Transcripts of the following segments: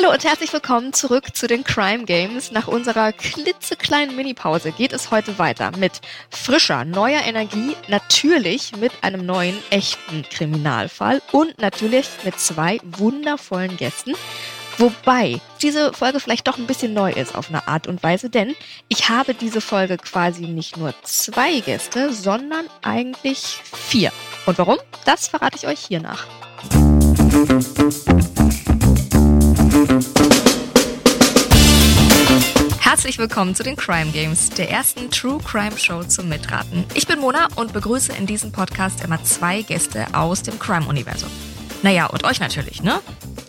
Hallo und herzlich willkommen zurück zu den Crime Games. Nach unserer klitzekleinen Minipause geht es heute weiter mit frischer, neuer Energie, natürlich mit einem neuen, echten Kriminalfall und natürlich mit zwei wundervollen Gästen. Wobei diese Folge vielleicht doch ein bisschen neu ist auf eine Art und Weise, denn ich habe diese Folge quasi nicht nur zwei Gäste, sondern eigentlich vier. Und warum? Das verrate ich euch hier nach. Herzlich willkommen zu den Crime Games, der ersten True Crime Show zum Mitraten. Ich bin Mona und begrüße in diesem Podcast immer zwei Gäste aus dem Crime-Universum. Naja, und euch natürlich, ne?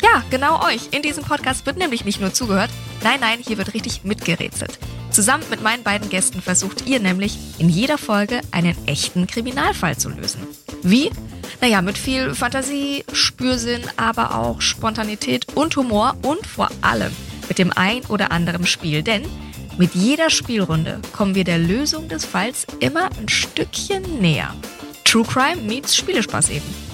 Ja, genau euch. In diesem Podcast wird nämlich nicht nur zugehört, nein, nein, hier wird richtig mitgerätselt. Zusammen mit meinen beiden Gästen versucht ihr nämlich in jeder Folge einen echten Kriminalfall zu lösen. Wie? Naja, mit viel Fantasie, Spürsinn, aber auch Spontanität und Humor und vor allem mit dem ein oder anderen Spiel. Denn mit jeder Spielrunde kommen wir der Lösung des Falls immer ein Stückchen näher. True Crime meets Spielespaß eben.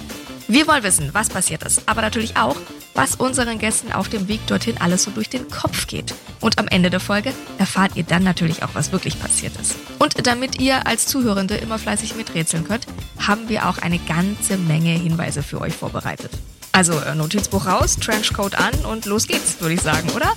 Wir wollen wissen, was passiert ist, aber natürlich auch, was unseren Gästen auf dem Weg dorthin alles so durch den Kopf geht. Und am Ende der Folge erfahrt ihr dann natürlich auch, was wirklich passiert ist. Und damit ihr als Zuhörende immer fleißig miträtseln könnt, haben wir auch eine ganze Menge Hinweise für euch vorbereitet. Also äh, Notizbuch raus, Trenchcoat an und los geht's, würde ich sagen, oder?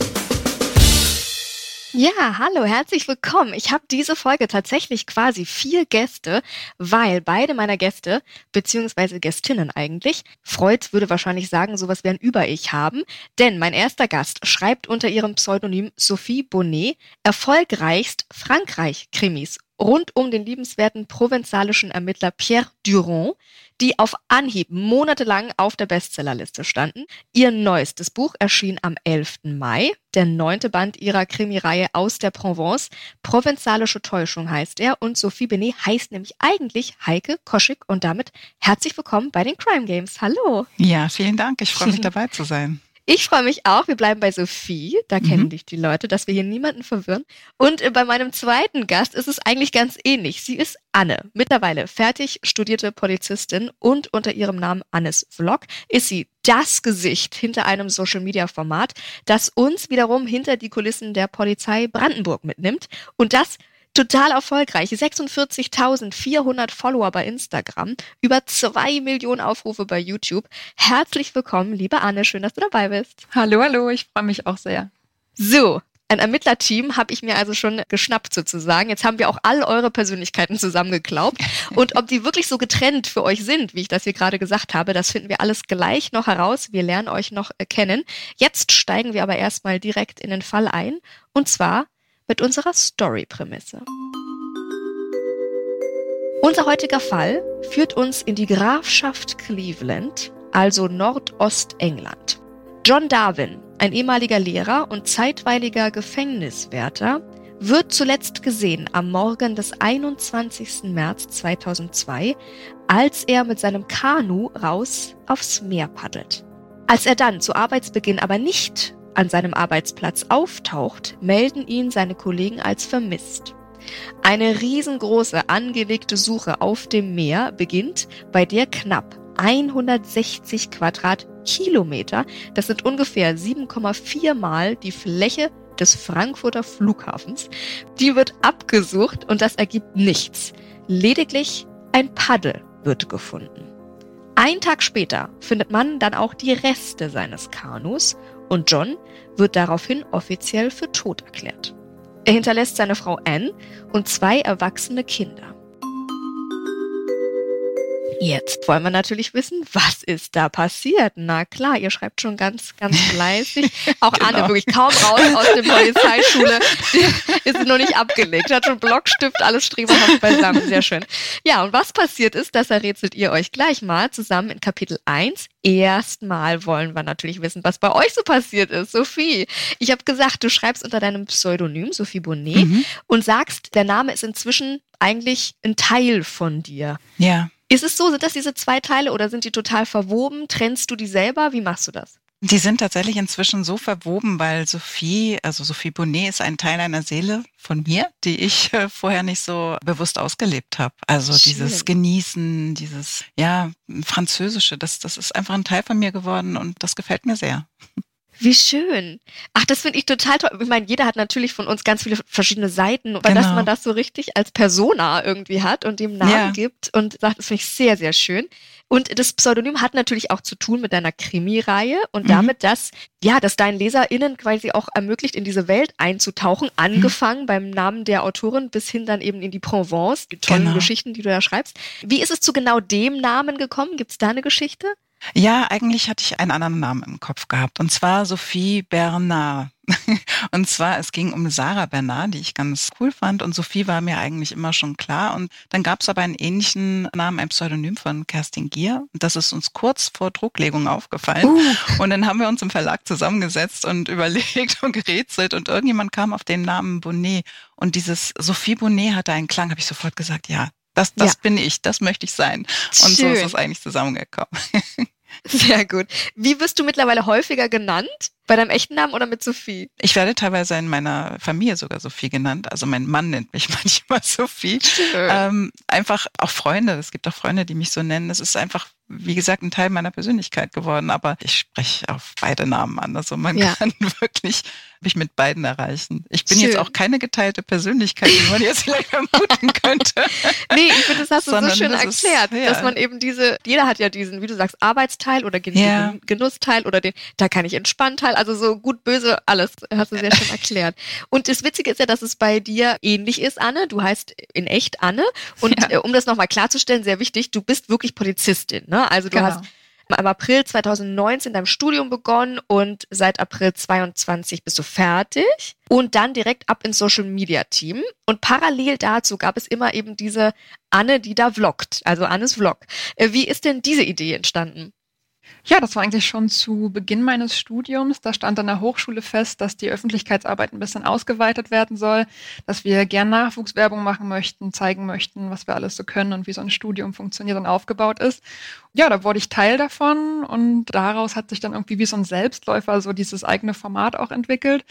Ja, hallo, herzlich willkommen. Ich habe diese Folge tatsächlich quasi vier Gäste, weil beide meiner Gäste, beziehungsweise Gästinnen eigentlich, Freud würde wahrscheinlich sagen, sowas wie ein Über-Ich haben, denn mein erster Gast schreibt unter ihrem Pseudonym Sophie Bonnet erfolgreichst Frankreich-Krimis rund um den liebenswerten provenzalischen Ermittler Pierre Durand, die auf Anhieb monatelang auf der Bestsellerliste standen. Ihr neuestes Buch erschien am 11. Mai, der neunte Band ihrer Krimireihe aus der Provence. Provenzalische Täuschung heißt er und Sophie Benet heißt nämlich eigentlich Heike Koschik und damit herzlich willkommen bei den Crime Games. Hallo. Ja, vielen Dank. Ich freue mich dabei zu sein. Ich freue mich auch. Wir bleiben bei Sophie. Da kennen mhm. dich die Leute, dass wir hier niemanden verwirren. Und äh, bei meinem zweiten Gast ist es eigentlich ganz ähnlich. Sie ist Anne. Mittlerweile fertig studierte Polizistin und unter ihrem Namen Annes Vlog ist sie das Gesicht hinter einem Social Media Format, das uns wiederum hinter die Kulissen der Polizei Brandenburg mitnimmt. Und das total erfolgreich. 46.400 Follower bei Instagram, über zwei Millionen Aufrufe bei YouTube. Herzlich willkommen, liebe Anne, schön, dass du dabei bist. Hallo, hallo, ich freue mich auch sehr. So, ein Ermittlerteam habe ich mir also schon geschnappt sozusagen. Jetzt haben wir auch all eure Persönlichkeiten zusammengeklaubt. Und ob die wirklich so getrennt für euch sind, wie ich das hier gerade gesagt habe, das finden wir alles gleich noch heraus. Wir lernen euch noch kennen. Jetzt steigen wir aber erstmal direkt in den Fall ein. Und zwar mit unserer Story-Prämisse. Unser heutiger Fall führt uns in die Grafschaft Cleveland, also Nordostengland. John Darwin, ein ehemaliger Lehrer und zeitweiliger Gefängniswärter, wird zuletzt gesehen am Morgen des 21. März 2002, als er mit seinem Kanu raus aufs Meer paddelt. Als er dann zu Arbeitsbeginn aber nicht an seinem Arbeitsplatz auftaucht, melden ihn seine Kollegen als vermisst. Eine riesengroße angelegte Suche auf dem Meer beginnt, bei der knapp 160 Quadratkilometer, das sind ungefähr 7,4 Mal die Fläche des Frankfurter Flughafens, die wird abgesucht und das ergibt nichts. Lediglich ein Paddel wird gefunden. Ein Tag später findet man dann auch die Reste seines Kanus und John wird daraufhin offiziell für tot erklärt. Er hinterlässt seine Frau Anne und zwei erwachsene Kinder. Jetzt wollen wir natürlich wissen, was ist da passiert? Na klar, ihr schreibt schon ganz, ganz fleißig. Auch genau. Anne wirklich kaum raus aus der Polizeischule. ist noch nicht abgelegt. Hat schon Blockstift, alles streberhaft beisammen. Sehr schön. Ja, und was passiert ist, das errätselt ihr euch gleich mal zusammen in Kapitel 1. Erstmal wollen wir natürlich wissen, was bei euch so passiert ist. Sophie, ich habe gesagt, du schreibst unter deinem Pseudonym Sophie Bonnet mhm. und sagst, der Name ist inzwischen eigentlich ein Teil von dir. Ja. Ist es so, sind das diese zwei Teile oder sind die total verwoben? Trennst du die selber? Wie machst du das? Die sind tatsächlich inzwischen so verwoben, weil Sophie, also Sophie Bonnet ist ein Teil einer Seele von mir, die ich äh, vorher nicht so bewusst ausgelebt habe. Also Schön. dieses Genießen, dieses, ja, Französische, das, das ist einfach ein Teil von mir geworden und das gefällt mir sehr. Wie schön. Ach, das finde ich total toll. Ich meine, jeder hat natürlich von uns ganz viele verschiedene Seiten, aber genau. dass man das so richtig als Persona irgendwie hat und dem Namen ja. gibt und sagt, das finde ich sehr, sehr schön. Und das Pseudonym hat natürlich auch zu tun mit deiner Krimireihe und mhm. damit, dass, ja, dass deinen LeserInnen quasi auch ermöglicht, in diese Welt einzutauchen, angefangen mhm. beim Namen der Autorin bis hin dann eben in die Provence, die tollen genau. Geschichten, die du da schreibst. Wie ist es zu genau dem Namen gekommen? Gibt es da eine Geschichte? Ja, eigentlich hatte ich einen anderen Namen im Kopf gehabt. Und zwar Sophie Bernard. Und zwar, es ging um Sarah Bernard, die ich ganz cool fand. Und Sophie war mir eigentlich immer schon klar. Und dann gab es aber einen ähnlichen Namen, ein Pseudonym von Kerstin Gier. Und das ist uns kurz vor Drucklegung aufgefallen. Uh. Und dann haben wir uns im Verlag zusammengesetzt und überlegt und gerätselt. Und irgendjemand kam auf den Namen Bonnet. Und dieses Sophie Bonnet hatte einen Klang, habe ich sofort gesagt, ja, das, das ja. bin ich, das möchte ich sein. Und Schön. so ist es eigentlich zusammengekommen. Sehr gut. Wie wirst du mittlerweile häufiger genannt? Bei deinem echten Namen oder mit Sophie? Ich werde teilweise in meiner Familie sogar Sophie genannt. Also mein Mann nennt mich manchmal Sophie. Ähm, einfach auch Freunde. Es gibt auch Freunde, die mich so nennen. Es ist einfach, wie gesagt, ein Teil meiner Persönlichkeit geworden. Aber ich spreche auf beide Namen an. Also man ja. kann wirklich mich mit beiden erreichen. Ich bin Schön. jetzt auch keine geteilte Persönlichkeit, wie man jetzt vielleicht vermuten könnte. nee, ich finde, das hast du so schön erklärt, ist, ja. dass man eben diese, jeder hat ja diesen, wie du sagst, Arbeitsteil oder Gen ja. Genussteil oder den, da kann ich entspannt Teil, also so gut, böse, alles, hast du sehr schön erklärt. Und das Witzige ist ja, dass es bei dir ähnlich ist, Anne. Du heißt in echt Anne. Und ja. äh, um das nochmal klarzustellen, sehr wichtig, du bist wirklich Polizistin, ne? Also du genau. hast im April 2019 dein Studium begonnen und seit April 22 bist du fertig und dann direkt ab ins Social Media Team. Und parallel dazu gab es immer eben diese Anne, die da vloggt, also Annes Vlog. Äh, wie ist denn diese Idee entstanden? Ja, das war eigentlich schon zu Beginn meines Studiums. Da stand an der Hochschule fest, dass die Öffentlichkeitsarbeit ein bisschen ausgeweitet werden soll, dass wir gern Nachwuchswerbung machen möchten, zeigen möchten, was wir alles so können und wie so ein Studium funktioniert und aufgebaut ist. Ja, da wurde ich Teil davon und daraus hat sich dann irgendwie wie so ein Selbstläufer so dieses eigene Format auch entwickelt.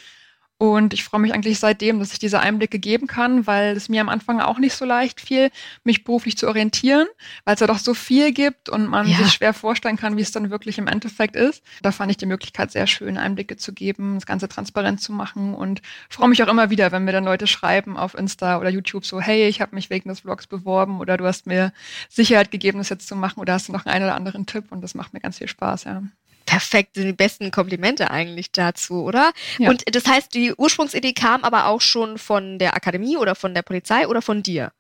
Und ich freue mich eigentlich seitdem, dass ich diese Einblicke geben kann, weil es mir am Anfang auch nicht so leicht fiel, mich beruflich zu orientieren, weil es ja doch so viel gibt und man ja. sich schwer vorstellen kann, wie es dann wirklich im Endeffekt ist. Da fand ich die Möglichkeit sehr schön, Einblicke zu geben, das Ganze transparent zu machen und freue mich auch immer wieder, wenn mir dann Leute schreiben auf Insta oder YouTube so, hey, ich habe mich wegen des Vlogs beworben oder du hast mir Sicherheit gegeben, das jetzt zu machen oder hast du noch einen oder anderen Tipp und das macht mir ganz viel Spaß, ja perfekt, sind die besten Komplimente eigentlich dazu, oder? Ja. Und das heißt, die Ursprungsidee kam aber auch schon von der Akademie oder von der Polizei oder von dir?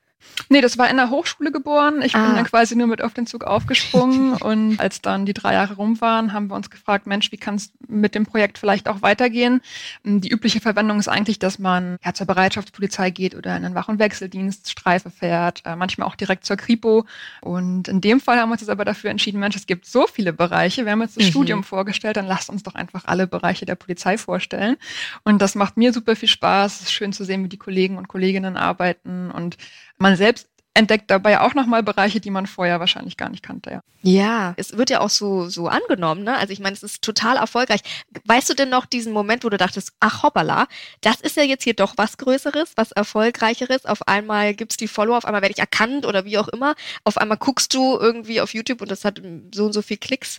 Nee, das war in der Hochschule geboren. Ich ah. bin dann quasi nur mit auf den Zug aufgesprungen und als dann die drei Jahre rum waren, haben wir uns gefragt, Mensch, wie kann es mit dem Projekt vielleicht auch weitergehen? Die übliche Verwendung ist eigentlich, dass man ja, zur Bereitschaftspolizei geht oder in einen Wach- und Wechseldienst, Streife fährt, äh, manchmal auch direkt zur Kripo. Und in dem Fall haben wir uns jetzt aber dafür entschieden, Mensch, es gibt so viele Bereiche. Wir haben jetzt das mhm. Studium vorgestellt, dann lasst uns doch einfach alle Bereiche der Polizei vorstellen. Und das macht mir super viel Spaß. Es ist schön zu sehen, wie die Kollegen und Kolleginnen arbeiten und man selbst entdeckt dabei auch nochmal Bereiche, die man vorher wahrscheinlich gar nicht kannte. Ja. ja, es wird ja auch so, so angenommen. Ne? Also ich meine, es ist total erfolgreich. Weißt du denn noch diesen Moment, wo du dachtest, ach hoppala, das ist ja jetzt hier doch was Größeres, was Erfolgreicheres. Auf einmal gibt's die Follower, auf einmal werde ich erkannt oder wie auch immer. Auf einmal guckst du irgendwie auf YouTube und das hat so und so viel Klicks.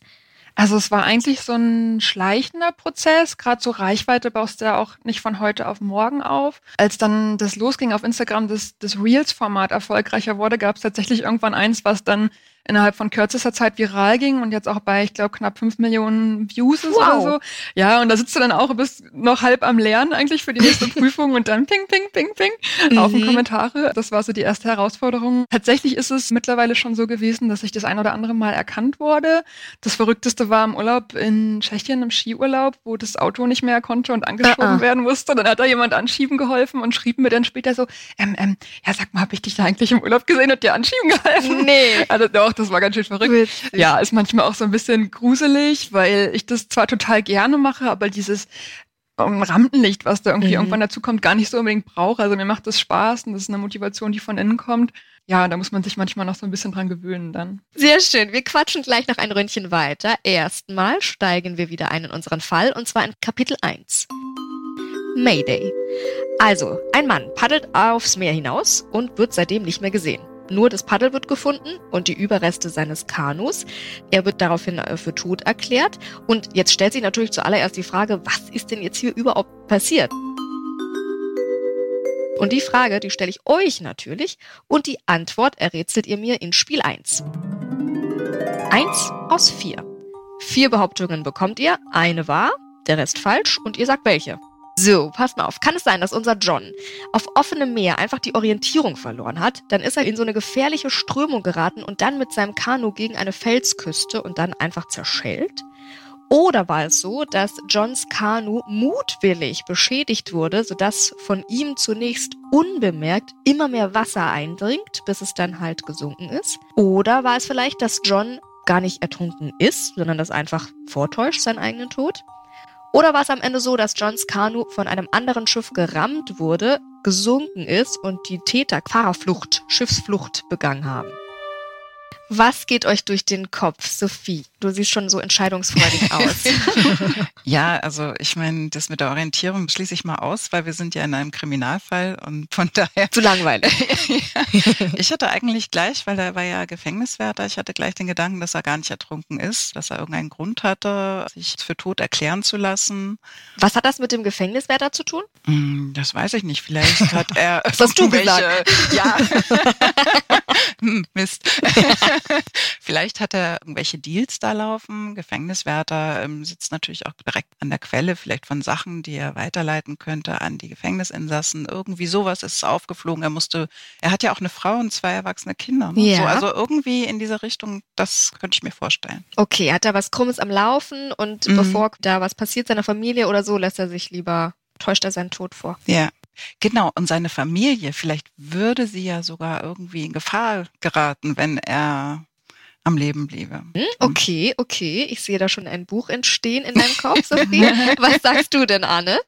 Also es war eigentlich so ein schleichender Prozess. Gerade so Reichweite baust du ja auch nicht von heute auf morgen auf. Als dann das losging auf Instagram, das, das Reels-Format erfolgreicher wurde, gab es tatsächlich irgendwann eins, was dann innerhalb von kürzester Zeit viral ging und jetzt auch bei, ich glaube, knapp fünf Millionen Views ist wow. oder so. Ja, und da sitzt du dann auch, bist noch halb am Lernen eigentlich für die nächste Prüfung und dann ping, ping, ping, ping mhm. auf den Kommentare. Das war so die erste Herausforderung. Tatsächlich ist es mittlerweile schon so gewesen, dass ich das ein oder andere Mal erkannt wurde. Das Verrückteste war im Urlaub in Tschechien, im Skiurlaub, wo das Auto nicht mehr konnte und angeschoben uh -uh. werden musste. Dann hat da jemand anschieben geholfen und schrieb mir dann später so, ähm, ähm, ja, sag mal, hab ich dich da eigentlich im Urlaub gesehen und dir anschieben geholfen? Nee. Also doch, das war ganz schön verrückt. Witzig. Ja, ist manchmal auch so ein bisschen gruselig, weil ich das zwar total gerne mache, aber dieses Rampenlicht, was da irgendwie mhm. irgendwann dazu kommt, gar nicht so unbedingt brauche. Also mir macht das Spaß und das ist eine Motivation, die von innen kommt. Ja, da muss man sich manchmal noch so ein bisschen dran gewöhnen dann. Sehr schön. Wir quatschen gleich noch ein Ründchen weiter. Erstmal steigen wir wieder ein in unseren Fall und zwar in Kapitel 1. Mayday. Also, ein Mann paddelt aufs Meer hinaus und wird seitdem nicht mehr gesehen. Nur das Paddel wird gefunden und die Überreste seines Kanus. Er wird daraufhin äh, für tot erklärt. Und jetzt stellt sich natürlich zuallererst die Frage, was ist denn jetzt hier überhaupt passiert? Und die Frage, die stelle ich euch natürlich und die Antwort errätselt ihr mir in Spiel 1. 1 aus 4. Vier Behauptungen bekommt ihr, eine wahr, der Rest falsch und ihr sagt welche. So, passt mal auf. Kann es sein, dass unser John auf offenem Meer einfach die Orientierung verloren hat? Dann ist er in so eine gefährliche Strömung geraten und dann mit seinem Kanu gegen eine Felsküste und dann einfach zerschellt? Oder war es so, dass Johns Kanu mutwillig beschädigt wurde, sodass von ihm zunächst unbemerkt immer mehr Wasser eindringt, bis es dann halt gesunken ist? Oder war es vielleicht, dass John gar nicht ertrunken ist, sondern das einfach vortäuscht, seinen eigenen Tod? Oder war es am Ende so, dass Johns Kanu von einem anderen Schiff gerammt wurde, gesunken ist und die Täter Fahrerflucht, Schiffsflucht begangen haben? Was geht euch durch den Kopf, Sophie? Du siehst schon so entscheidungsfreudig aus. ja, also ich meine, das mit der Orientierung schließe ich mal aus, weil wir sind ja in einem Kriminalfall und von daher. Zu langweilig. ich hatte eigentlich gleich, weil er war ja Gefängniswärter, ich hatte gleich den Gedanken, dass er gar nicht ertrunken ist, dass er irgendeinen Grund hatte, sich für tot erklären zu lassen. Was hat das mit dem Gefängniswärter zu tun? Hm, das weiß ich nicht. Vielleicht hat er. Was hast du gesagt? Ja. Hm, Mist. Vielleicht hat er irgendwelche Deals da laufen. Gefängniswärter ähm, sitzt natürlich auch direkt an der Quelle, vielleicht von Sachen, die er weiterleiten könnte an die Gefängnisinsassen. Irgendwie sowas ist aufgeflogen. Er musste, er hat ja auch eine Frau und zwei erwachsene Kinder. Ne? Ja. So, also irgendwie in diese Richtung, das könnte ich mir vorstellen. Okay, hat er was Krummes am Laufen und mhm. bevor da was passiert seiner Familie oder so, lässt er sich lieber, täuscht er seinen Tod vor. Ja. Genau, und seine Familie, vielleicht würde sie ja sogar irgendwie in Gefahr geraten, wenn er am Leben bliebe. Hm, okay, okay. Ich sehe da schon ein Buch entstehen in deinem Kopf, Sophie. Was sagst du denn, Anne?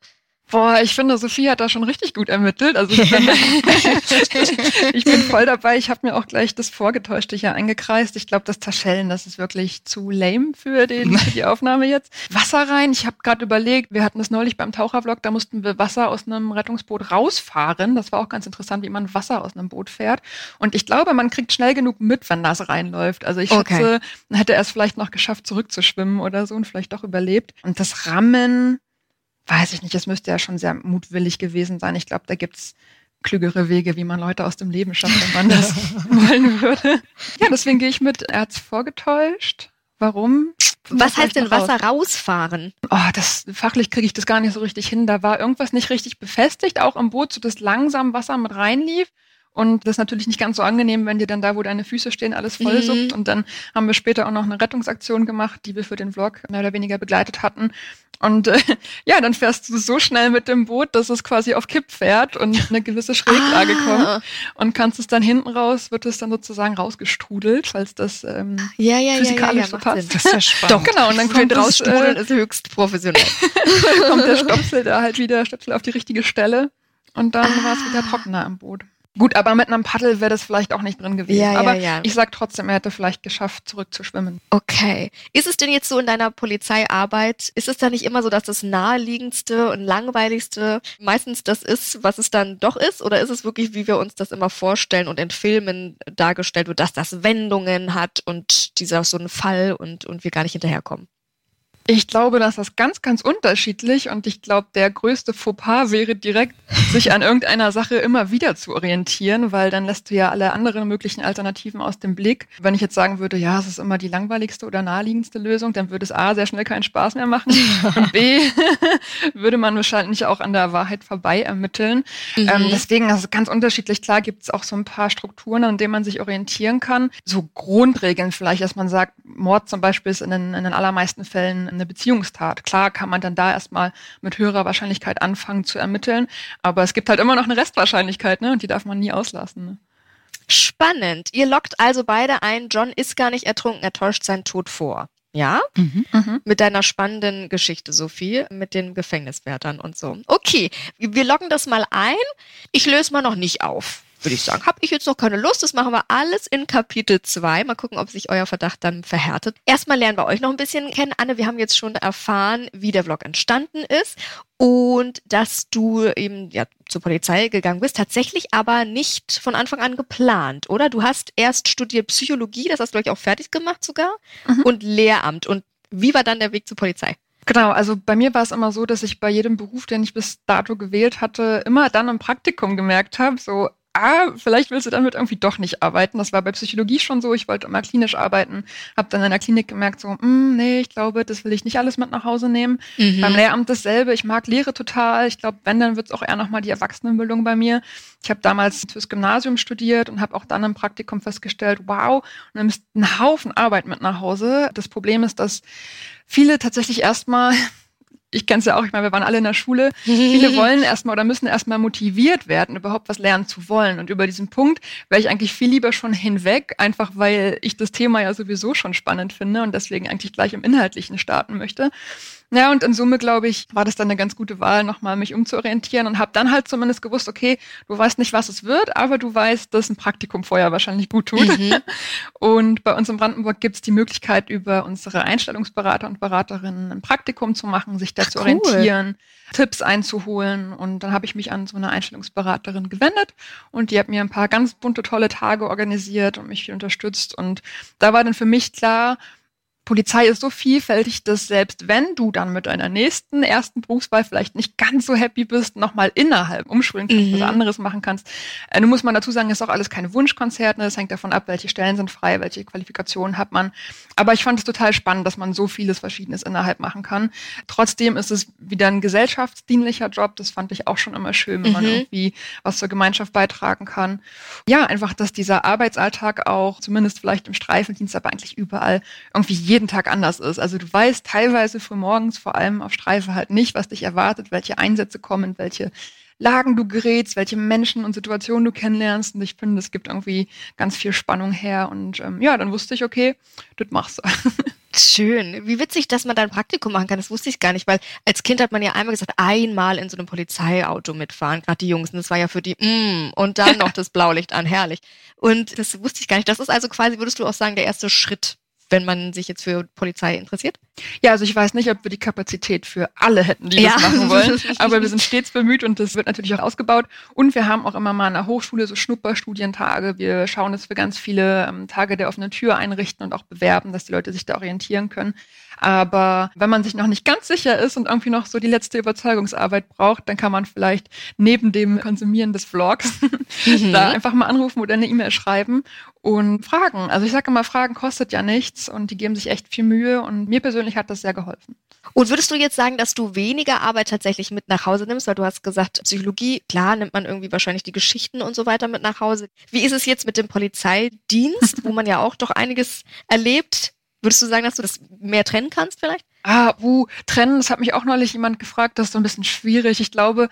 Boah, ich finde, Sophie hat da schon richtig gut ermittelt. Also ich bin, ich bin voll dabei. Ich habe mir auch gleich das Vorgetäuschte hier eingekreist. Ich glaube, das Taschellen, das ist wirklich zu lame für, den, für die Aufnahme jetzt. Wasser rein. Ich habe gerade überlegt, wir hatten das neulich beim Tauchervlog, da mussten wir Wasser aus einem Rettungsboot rausfahren. Das war auch ganz interessant, wie man Wasser aus einem Boot fährt. Und ich glaube, man kriegt schnell genug mit, wenn das reinläuft. Also ich okay. schätze, hätte er es vielleicht noch geschafft, zurückzuschwimmen oder so und vielleicht doch überlebt. Und das Rammen weiß ich nicht, es müsste ja schon sehr mutwillig gewesen sein. Ich glaube, da gibt's klügere Wege, wie man Leute aus dem Leben schafft, wenn man das wollen würde. Ja, deswegen gehe ich mit, er hat's vorgetäuscht. Warum? Was heißt denn Wasser rausfahren? Oh, das fachlich kriege ich das gar nicht so richtig hin. Da war irgendwas nicht richtig befestigt, auch im Boot, so dass langsam Wasser mit reinlief. Und das ist natürlich nicht ganz so angenehm, wenn dir dann da, wo deine Füße stehen, alles vollsuppt. Mhm. Und dann haben wir später auch noch eine Rettungsaktion gemacht, die wir für den Vlog mehr oder weniger begleitet hatten. Und äh, ja, dann fährst du so schnell mit dem Boot, dass es quasi auf Kipp fährt und eine gewisse Schräglage ah. kommt. Und kannst es dann hinten raus, wird es dann sozusagen rausgestrudelt, falls das ähm, ja, ja, physikalisch ja, ja, so passt. Sinn. Das ist ja spannend. Doch, genau. Und dann kommt rausstrudeln, äh, ist höchst professionell. kommt der Stöpsel da halt wieder, Stöpsel auf die richtige Stelle. Und dann ah. war es wieder trockener am Boot. Gut, aber mit einem Paddel wäre das vielleicht auch nicht drin gewesen. Ja, aber ja, ja. ich sag trotzdem, er hätte vielleicht geschafft, zurückzuschwimmen. Okay. Ist es denn jetzt so in deiner Polizeiarbeit, ist es da nicht immer so, dass das naheliegendste und langweiligste meistens das ist, was es dann doch ist? Oder ist es wirklich, wie wir uns das immer vorstellen und in Filmen dargestellt wird, dass das Wendungen hat und dieser so ein Fall und, und wir gar nicht hinterherkommen? Ich glaube, dass das ganz, ganz unterschiedlich und ich glaube, der größte Fauxpas wäre direkt, sich an irgendeiner Sache immer wieder zu orientieren, weil dann lässt du ja alle anderen möglichen Alternativen aus dem Blick. Wenn ich jetzt sagen würde, ja, es ist immer die langweiligste oder naheliegendste Lösung, dann würde es A, sehr schnell keinen Spaß mehr machen und B, würde man wahrscheinlich auch an der Wahrheit vorbei ermitteln. Mhm. Ähm, deswegen, also ganz unterschiedlich. Klar gibt es auch so ein paar Strukturen, an denen man sich orientieren kann. So Grundregeln vielleicht, dass man sagt, Mord zum Beispiel ist in den, in den allermeisten Fällen eine Beziehungstat. Klar kann man dann da erstmal mit höherer Wahrscheinlichkeit anfangen zu ermitteln, aber es gibt halt immer noch eine Restwahrscheinlichkeit, ne? Und die darf man nie auslassen. Ne? Spannend. Ihr lockt also beide ein, John ist gar nicht ertrunken, er täuscht seinen Tod vor. Ja? Mhm. Mhm. Mit deiner spannenden Geschichte, Sophie, mit den Gefängniswärtern und so. Okay, wir loggen das mal ein. Ich löse mal noch nicht auf. Würde ich sagen, habe ich jetzt noch keine Lust. Das machen wir alles in Kapitel 2. Mal gucken, ob sich euer Verdacht dann verhärtet. Erstmal lernen wir euch noch ein bisschen kennen. Anne, wir haben jetzt schon erfahren, wie der Vlog entstanden ist und dass du eben ja, zur Polizei gegangen bist. Tatsächlich aber nicht von Anfang an geplant, oder? Du hast erst studiert Psychologie, das hast du, glaube ich, auch fertig gemacht sogar, mhm. und Lehramt. Und wie war dann der Weg zur Polizei? Genau, also bei mir war es immer so, dass ich bei jedem Beruf, den ich bis dato gewählt hatte, immer dann im Praktikum gemerkt habe, so, ah, vielleicht willst du damit irgendwie doch nicht arbeiten. Das war bei Psychologie schon so. Ich wollte immer klinisch arbeiten, habe dann in der Klinik gemerkt, so, mm, nee, ich glaube, das will ich nicht alles mit nach Hause nehmen. Mhm. Beim Lehramt dasselbe. Ich mag Lehre total. Ich glaube, wenn, dann wird es auch eher nochmal die Erwachsenenbildung bei mir. Ich habe damals fürs Gymnasium studiert und habe auch dann im Praktikum festgestellt, wow, und dann ist ein Haufen Arbeit mit nach Hause. Das Problem ist, dass viele tatsächlich erstmal ich kenne es ja auch, ich meine, wir waren alle in der Schule. Viele wollen erstmal oder müssen erstmal motiviert werden, überhaupt was lernen zu wollen. Und über diesen Punkt wäre ich eigentlich viel lieber schon hinweg, einfach weil ich das Thema ja sowieso schon spannend finde und deswegen eigentlich gleich im Inhaltlichen starten möchte. Ja, und in Summe, glaube ich, war das dann eine ganz gute Wahl, nochmal mich umzuorientieren und habe dann halt zumindest gewusst, okay, du weißt nicht, was es wird, aber du weißt, dass ein Praktikum vorher wahrscheinlich gut tut. Mhm. Und bei uns in Brandenburg gibt es die Möglichkeit, über unsere Einstellungsberater und Beraterinnen ein Praktikum zu machen, sich da Ach, zu cool. orientieren, Tipps einzuholen. Und dann habe ich mich an so eine Einstellungsberaterin gewendet und die hat mir ein paar ganz bunte, tolle Tage organisiert und mich viel unterstützt. Und da war dann für mich klar, Polizei ist so vielfältig, dass selbst wenn du dann mit deiner nächsten ersten Berufswahl vielleicht nicht ganz so happy bist, nochmal innerhalb umschulen kannst, mhm. was anderes machen kannst. Äh, nun muss man dazu sagen, es ist auch alles keine Wunschkonzerte. Ne? Es hängt davon ab, welche Stellen sind frei, welche Qualifikationen hat man. Aber ich fand es total spannend, dass man so vieles Verschiedenes innerhalb machen kann. Trotzdem ist es wieder ein gesellschaftsdienlicher Job. Das fand ich auch schon immer schön, wenn mhm. man irgendwie was zur Gemeinschaft beitragen kann. Ja, einfach, dass dieser Arbeitsalltag auch, zumindest vielleicht im Streifendienst, aber eigentlich überall irgendwie jeden jeden Tag anders ist. Also du weißt teilweise früh morgens, vor allem auf Streife, halt nicht, was dich erwartet, welche Einsätze kommen, welche Lagen du gerätst, welche Menschen und Situationen du kennenlernst. Und ich finde, es gibt irgendwie ganz viel Spannung her. Und ähm, ja, dann wusste ich, okay, das machst du. Schön. Wie witzig, dass man da ein Praktikum machen kann. Das wusste ich gar nicht, weil als Kind hat man ja einmal gesagt, einmal in so einem Polizeiauto mitfahren, gerade die Jungs. Und das war ja für die, mm, und dann noch das Blaulicht an, herrlich. Und das wusste ich gar nicht. Das ist also quasi, würdest du auch sagen, der erste Schritt wenn man sich jetzt für Polizei interessiert? Ja, also ich weiß nicht, ob wir die Kapazität für alle hätten, die ja. das machen wollen. Aber wir sind stets bemüht und das wird natürlich auch ausgebaut. Und wir haben auch immer mal an der Hochschule so Schnupperstudientage. Wir schauen, dass wir ganz viele ähm, Tage der offenen Tür einrichten und auch bewerben, dass die Leute sich da orientieren können. Aber wenn man sich noch nicht ganz sicher ist und irgendwie noch so die letzte Überzeugungsarbeit braucht, dann kann man vielleicht neben dem Konsumieren des Vlogs mhm. da einfach mal anrufen oder eine E-Mail schreiben und fragen. Also ich sage immer, Fragen kostet ja nichts und die geben sich echt viel Mühe und mir persönlich hat das sehr geholfen. Und würdest du jetzt sagen, dass du weniger Arbeit tatsächlich mit nach Hause nimmst? Weil du hast gesagt, Psychologie, klar, nimmt man irgendwie wahrscheinlich die Geschichten und so weiter mit nach Hause. Wie ist es jetzt mit dem Polizeidienst, wo man ja auch doch einiges erlebt? Würdest du sagen, dass du das mehr trennen kannst vielleicht? Ah, uh, trennen, das hat mich auch neulich jemand gefragt, das ist so ein bisschen schwierig. Ich glaube,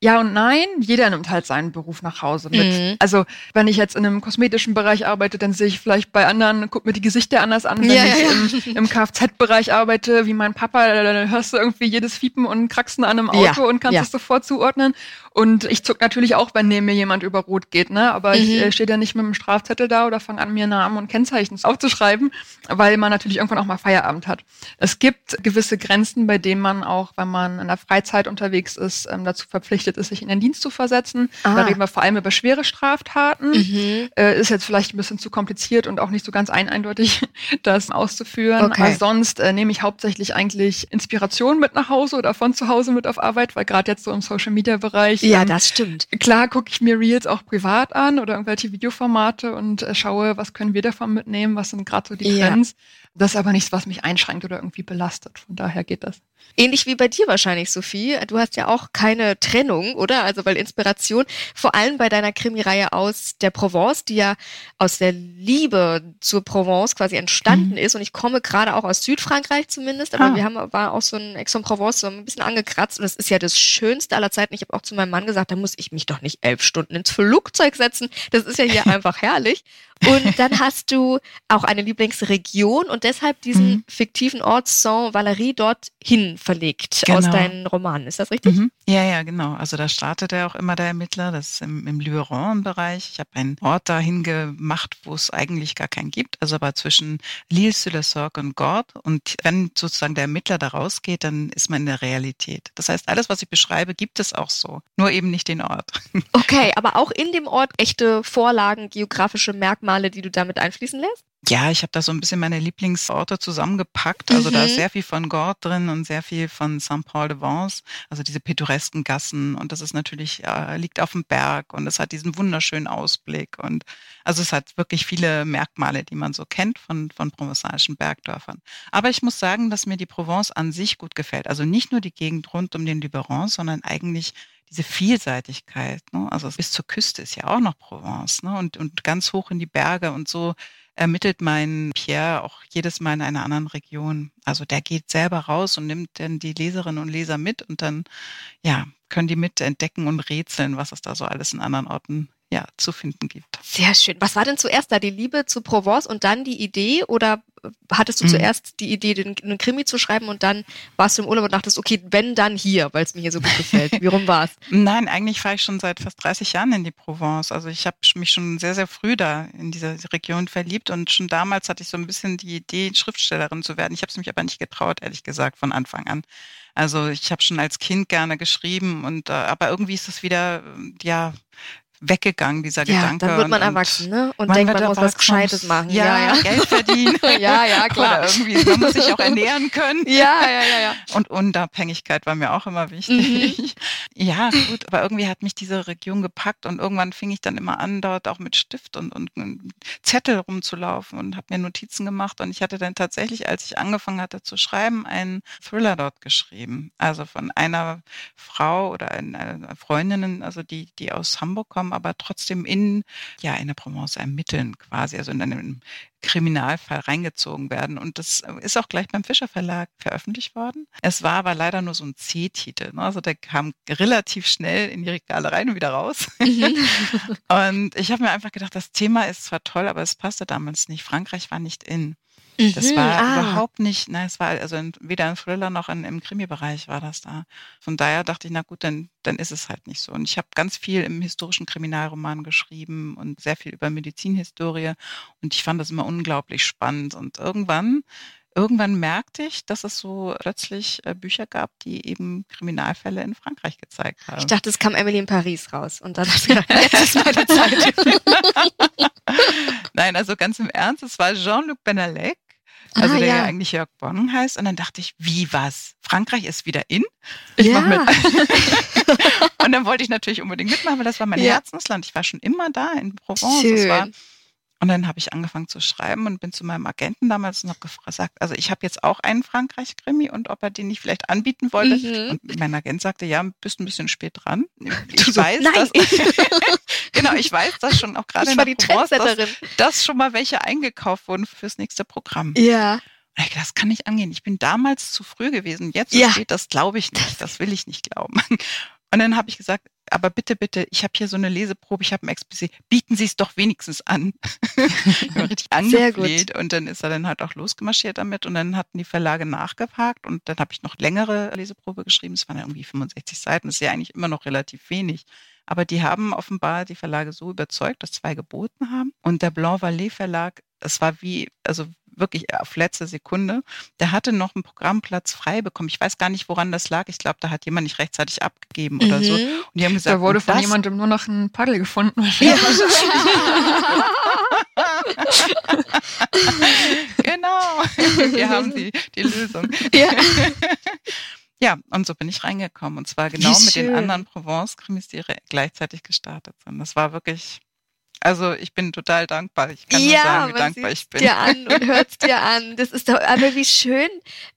ja und nein. Jeder nimmt halt seinen Beruf nach Hause mit. Mhm. Also wenn ich jetzt in einem kosmetischen Bereich arbeite, dann sehe ich vielleicht bei anderen, guck mir die Gesichter anders an. Wenn ja, ich ja. im, im Kfz-Bereich arbeite, wie mein Papa, dann hörst du irgendwie jedes Fiepen und Kraxen an einem Auto ja, und kannst es sofort zuordnen. Und ich zuck natürlich auch, wenn neben mir jemand über Rot geht, ne? Aber mhm. ich äh, stehe ja nicht mit einem Strafzettel da oder fange an, mir Namen und Kennzeichen aufzuschreiben, weil man natürlich irgendwann auch mal Feierabend hat. Es gibt gewisse Grenzen, bei denen man auch, wenn man in der Freizeit unterwegs ist, ähm, dazu verpflichtet ist, sich in den Dienst zu versetzen. Ah. Da reden wir vor allem über schwere Straftaten. Mhm. Äh, ist jetzt vielleicht ein bisschen zu kompliziert und auch nicht so ganz ein eindeutig, das auszuführen. Okay. Aber sonst äh, nehme ich hauptsächlich eigentlich Inspiration mit nach Hause oder von zu Hause mit auf Arbeit, weil gerade jetzt so im Social Media Bereich ja, ähm, das stimmt. Klar gucke ich mir Reels auch privat an oder irgendwelche Videoformate und äh, schaue, was können wir davon mitnehmen, was sind gerade so die Trends. Ja. Das ist aber nichts, was mich einschränkt oder irgendwie belastet. Von daher geht das. Ähnlich wie bei dir wahrscheinlich, Sophie. Du hast ja auch keine Trennung, oder? Also weil Inspiration, vor allem bei deiner Krimireihe aus der Provence, die ja aus der Liebe zur Provence quasi entstanden mhm. ist. Und ich komme gerade auch aus Südfrankreich zumindest, aber ah. wir haben war auch so ein Aix-en-Provence so ein bisschen angekratzt. Und das ist ja das Schönste aller Zeiten. Ich habe auch zu meinem Mann gesagt, da muss ich mich doch nicht elf Stunden ins Flugzeug setzen. Das ist ja hier einfach herrlich. Und dann hast du auch eine Lieblingsregion und deshalb diesen mhm. fiktiven Ort Saint-Valery dorthin verlegt genau. aus deinen Romanen. Ist das richtig? Mhm. Ja, ja, genau. Also da startet er auch immer der Ermittler. Das ist im, im Luberon-Bereich. Ich habe einen Ort dahin gemacht, wo es eigentlich gar keinen gibt. Also aber zwischen Lille-sur-le-Sorgue und Gordes. Und wenn sozusagen der Ermittler da rausgeht, dann ist man in der Realität. Das heißt, alles, was ich beschreibe, gibt es auch so. Nur eben nicht den Ort. Okay, aber auch in dem Ort echte Vorlagen, geografische Merkmale, die du damit einfließen lässt? Ja, ich habe da so ein bisschen meine Lieblingsorte zusammengepackt. Also mhm. da ist mhm. sehr viel von Gordes drin und sehr viel von Saint-Paul-de-Vence, also diese pittoresken Gassen. Und das ist natürlich, ja, liegt auf dem Berg und es hat diesen wunderschönen Ausblick. Und also es hat wirklich viele Merkmale, die man so kennt von, von provençalischen Bergdörfern. Aber ich muss sagen, dass mir die Provence an sich gut gefällt. Also nicht nur die Gegend rund um den Luberon, sondern eigentlich diese Vielseitigkeit. Ne? Also bis zur Küste ist ja auch noch Provence ne? und, und ganz hoch in die Berge und so ermittelt mein Pierre auch jedes Mal in einer anderen Region. Also der geht selber raus und nimmt dann die Leserinnen und Leser mit und dann, ja, können die mit entdecken und rätseln, was es da so alles in anderen Orten ja, zu finden gibt. Sehr schön. Was war denn zuerst da? Die Liebe zu Provence und dann die Idee? Oder hattest du mhm. zuerst die Idee, den, einen Krimi zu schreiben und dann warst du im Urlaub und dachtest, okay, wenn dann hier, weil es mir hier so gut gefällt. Wie rum war es? Nein, eigentlich fahre ich schon seit fast 30 Jahren in die Provence. Also ich habe mich schon sehr, sehr früh da in dieser Region verliebt und schon damals hatte ich so ein bisschen die Idee, Schriftstellerin zu werden. Ich habe es mich aber nicht getraut, ehrlich gesagt, von Anfang an. Also ich habe schon als Kind gerne geschrieben und äh, aber irgendwie ist es wieder ja weggegangen, dieser ja, Gedanke. Dann wird man und, erwachsen, ne? Und denkt, man muss was Gescheites machen. Ja, ja, ja. Geld verdienen. ja, ja, klar. Oder irgendwie, man muss sich auch ernähren können. ja, ja, ja, ja. Und Unabhängigkeit war mir auch immer wichtig. Mhm. Ja, gut, aber irgendwie hat mich diese Region gepackt und irgendwann fing ich dann immer an, dort auch mit Stift und, und, und Zettel rumzulaufen und habe mir Notizen gemacht. Und ich hatte dann tatsächlich, als ich angefangen hatte zu schreiben, einen Thriller dort geschrieben. Also von einer Frau oder einer Freundin, also die, die aus Hamburg kommen, aber trotzdem in, ja, in der Provence ermitteln quasi, also in einem Kriminalfall reingezogen werden. Und das ist auch gleich beim Fischer Verlag veröffentlicht worden. Es war aber leider nur so ein C-Titel. Ne? Also der kam relativ schnell in die Regale rein und wieder raus. Mhm. und ich habe mir einfach gedacht, das Thema ist zwar toll, aber es passte damals nicht. Frankreich war nicht in. Das mhm, war ah. überhaupt nicht, nein, es war also weder ein Thriller noch in, im Krimi-Bereich war das da. Von daher dachte ich, na gut, dann, dann ist es halt nicht so. Und ich habe ganz viel im historischen Kriminalroman geschrieben und sehr viel über Medizinhistorie und ich fand das immer unglaublich spannend. Und irgendwann irgendwann merkte ich, dass es so plötzlich äh, Bücher gab, die eben Kriminalfälle in Frankreich gezeigt haben. Ich dachte, es kam Emily in Paris raus und dann dachte ich, jetzt ist meine Zeit. Nein, also ganz im Ernst, es war Jean-Luc Benalek, also ah, der ja. ja. eigentlich Jörg Bonn heißt. Und dann dachte ich, wie was? Frankreich ist wieder in? Ich ja. mach mit. und dann wollte ich natürlich unbedingt mitmachen, weil das war mein ja. Herzensland. Ich war schon immer da in Provence. Schön. Und dann habe ich angefangen zu schreiben und bin zu meinem Agenten damals noch gefragt, also ich habe jetzt auch einen Frankreich-Krimi und ob er den nicht vielleicht anbieten wollte. Mhm. Und mein Agent sagte, ja, bist ein bisschen spät dran. Ich so, weiß, nein. dass genau, ich weiß, dass schon auch gerade in der Provence, dass, dass schon mal welche eingekauft wurden fürs nächste Programm. Ja. Das kann nicht angehen. Ich bin damals zu früh gewesen. Jetzt ja. steht das, glaube ich nicht. Das will ich nicht glauben. Und dann habe ich gesagt, aber bitte, bitte, ich habe hier so eine Leseprobe, ich habe ein Exposé, bieten Sie es doch wenigstens an. richtig angefleht und dann ist er dann halt auch losgemarschiert damit und dann hatten die Verlage nachgefragt und dann habe ich noch längere Leseprobe geschrieben, es waren ja irgendwie 65 Seiten, das ist ja eigentlich immer noch relativ wenig. Aber die haben offenbar die Verlage so überzeugt, dass zwei geboten haben. Und der Blanc Vallée Verlag, das war wie, also wirklich auf letzte Sekunde. Der hatte noch einen Programmplatz frei bekommen. Ich weiß gar nicht, woran das lag. Ich glaube, da hat jemand nicht rechtzeitig abgegeben oder so. Mhm. Und die haben gesagt, da wurde von jemandem nur noch ein Paddel gefunden. Ja. genau. Wir haben die, die Lösung. Ja. Ja, und so bin ich reingekommen. Und zwar genau mit den anderen Provence-Krimis, die gleichzeitig gestartet sind. Das war wirklich also ich bin total dankbar. Ich kann ja, nur sagen, wie dankbar ich bin. dir an und hört dir an. Das ist doch aber wie schön,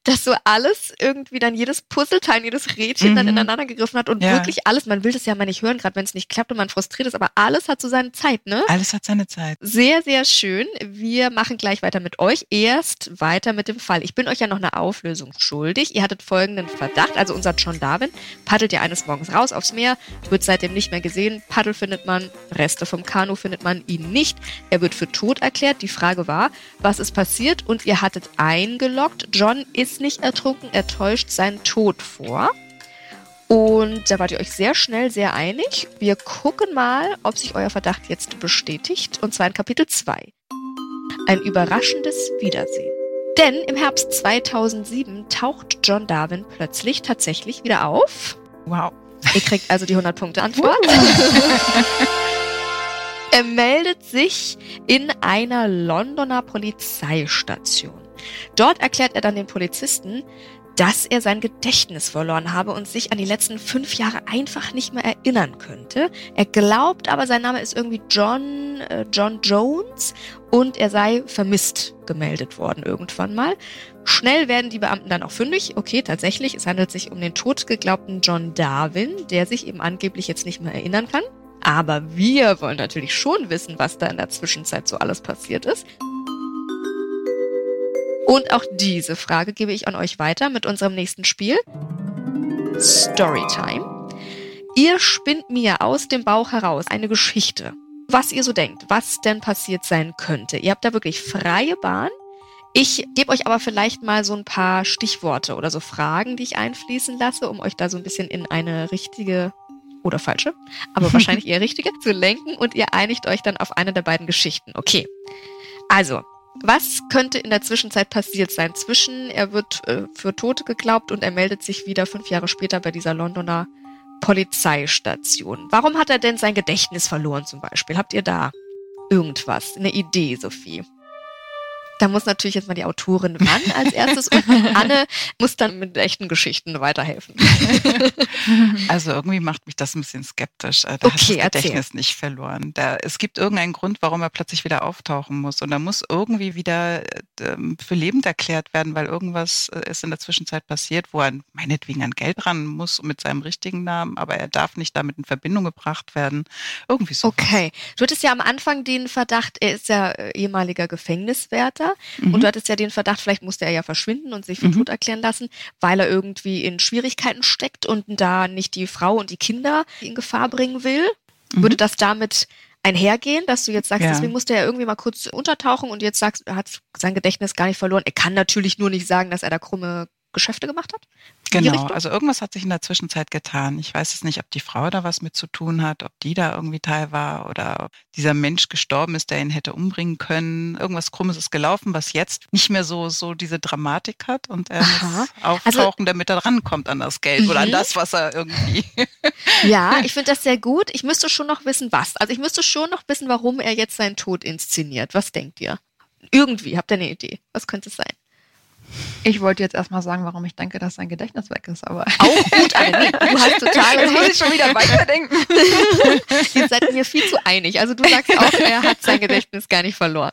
dass so alles irgendwie dann jedes Puzzleteil, jedes Rädchen mhm. dann ineinander gegriffen hat und ja. wirklich alles. Man will das ja mal nicht hören, gerade wenn es nicht klappt und man frustriert ist, aber alles hat so seine Zeit, ne? Alles hat seine Zeit. Sehr, sehr schön. Wir machen gleich weiter mit euch. Erst weiter mit dem Fall. Ich bin euch ja noch eine Auflösung schuldig. Ihr hattet folgenden Verdacht. Also unser John Darwin paddelt ja eines Morgens raus aufs Meer, wird seitdem nicht mehr gesehen. Paddel findet man, Reste vom Kanu findet findet man ihn nicht. Er wird für tot erklärt. Die Frage war, was ist passiert? Und ihr hattet eingeloggt. John ist nicht ertrunken, er täuscht seinen Tod vor. Und da wart ihr euch sehr schnell sehr einig. Wir gucken mal, ob sich euer Verdacht jetzt bestätigt. Und zwar in Kapitel 2. Ein überraschendes Wiedersehen. Denn im Herbst 2007 taucht John Darwin plötzlich tatsächlich wieder auf. Wow. Ihr kriegt also die 100 Punkte Antwort. er meldet sich in einer Londoner Polizeistation. Dort erklärt er dann den Polizisten, dass er sein Gedächtnis verloren habe und sich an die letzten fünf Jahre einfach nicht mehr erinnern könnte. Er glaubt aber, sein Name ist irgendwie John, äh, John Jones und er sei vermisst gemeldet worden irgendwann mal. Schnell werden die Beamten dann auch fündig. Okay, tatsächlich, es handelt sich um den tot geglaubten John Darwin, der sich eben angeblich jetzt nicht mehr erinnern kann. Aber wir wollen natürlich schon wissen, was da in der Zwischenzeit so alles passiert ist. Und auch diese Frage gebe ich an euch weiter mit unserem nächsten Spiel. Storytime. Ihr spinnt mir aus dem Bauch heraus eine Geschichte, was ihr so denkt, was denn passiert sein könnte. Ihr habt da wirklich freie Bahn. Ich gebe euch aber vielleicht mal so ein paar Stichworte oder so Fragen, die ich einfließen lasse, um euch da so ein bisschen in eine richtige oder falsche, aber wahrscheinlich eher richtige zu lenken und ihr einigt euch dann auf eine der beiden Geschichten. Okay. Also, was könnte in der Zwischenzeit passiert sein? Zwischen, er wird äh, für tot geglaubt und er meldet sich wieder fünf Jahre später bei dieser Londoner Polizeistation. Warum hat er denn sein Gedächtnis verloren zum Beispiel? Habt ihr da irgendwas, eine Idee, Sophie? Da muss natürlich jetzt mal die Autorin ran als erstes und Anne muss dann mit echten Geschichten weiterhelfen. Also irgendwie macht mich das ein bisschen skeptisch. Äh, da okay, hat das Gedächtnis erzähl. nicht verloren. Da, es gibt irgendeinen Grund, warum er plötzlich wieder auftauchen muss. Und da muss irgendwie wieder äh, für lebend erklärt werden, weil irgendwas äh, ist in der Zwischenzeit passiert, wo er meinetwegen an Geld ran muss mit seinem richtigen Namen, aber er darf nicht damit in Verbindung gebracht werden. Irgendwie so. Okay. Du hattest ja am Anfang den Verdacht, er ist ja ehemaliger Gefängniswärter. Mhm. Und du hattest ja den Verdacht, vielleicht musste er ja verschwinden und sich für mhm. tot erklären lassen, weil er irgendwie in Schwierigkeiten steckt und da nicht die Frau und die Kinder in Gefahr bringen will. Mhm. Würde das damit einhergehen, dass du jetzt sagst, ja. deswegen musste er irgendwie mal kurz untertauchen und jetzt sagst, er hat sein Gedächtnis gar nicht verloren. Er kann natürlich nur nicht sagen, dass er da krumme Geschäfte gemacht hat? Genau, also irgendwas hat sich in der Zwischenzeit getan. Ich weiß es nicht, ob die Frau da was mit zu tun hat, ob die da irgendwie Teil war oder ob dieser Mensch gestorben ist, der ihn hätte umbringen können. Irgendwas Krummes ist gelaufen, was jetzt nicht mehr so, so diese Dramatik hat und er Aha. muss auftauchen, also, damit er rankommt an das Geld oder an mhm. das, was er irgendwie. ja, ich finde das sehr gut. Ich müsste schon noch wissen, was. Also ich müsste schon noch wissen, warum er jetzt seinen Tod inszeniert. Was denkt ihr? Irgendwie, habt ihr eine Idee? Was könnte es sein? Ich wollte jetzt erstmal sagen, warum ich denke, dass sein Gedächtnis weg ist, aber. Auch gut, Anne. Du hast total. Jetzt muss ich schon wieder weiterdenken. Ihr seid mir viel zu einig. Also du sagst auch, er hat sein Gedächtnis gar nicht verloren.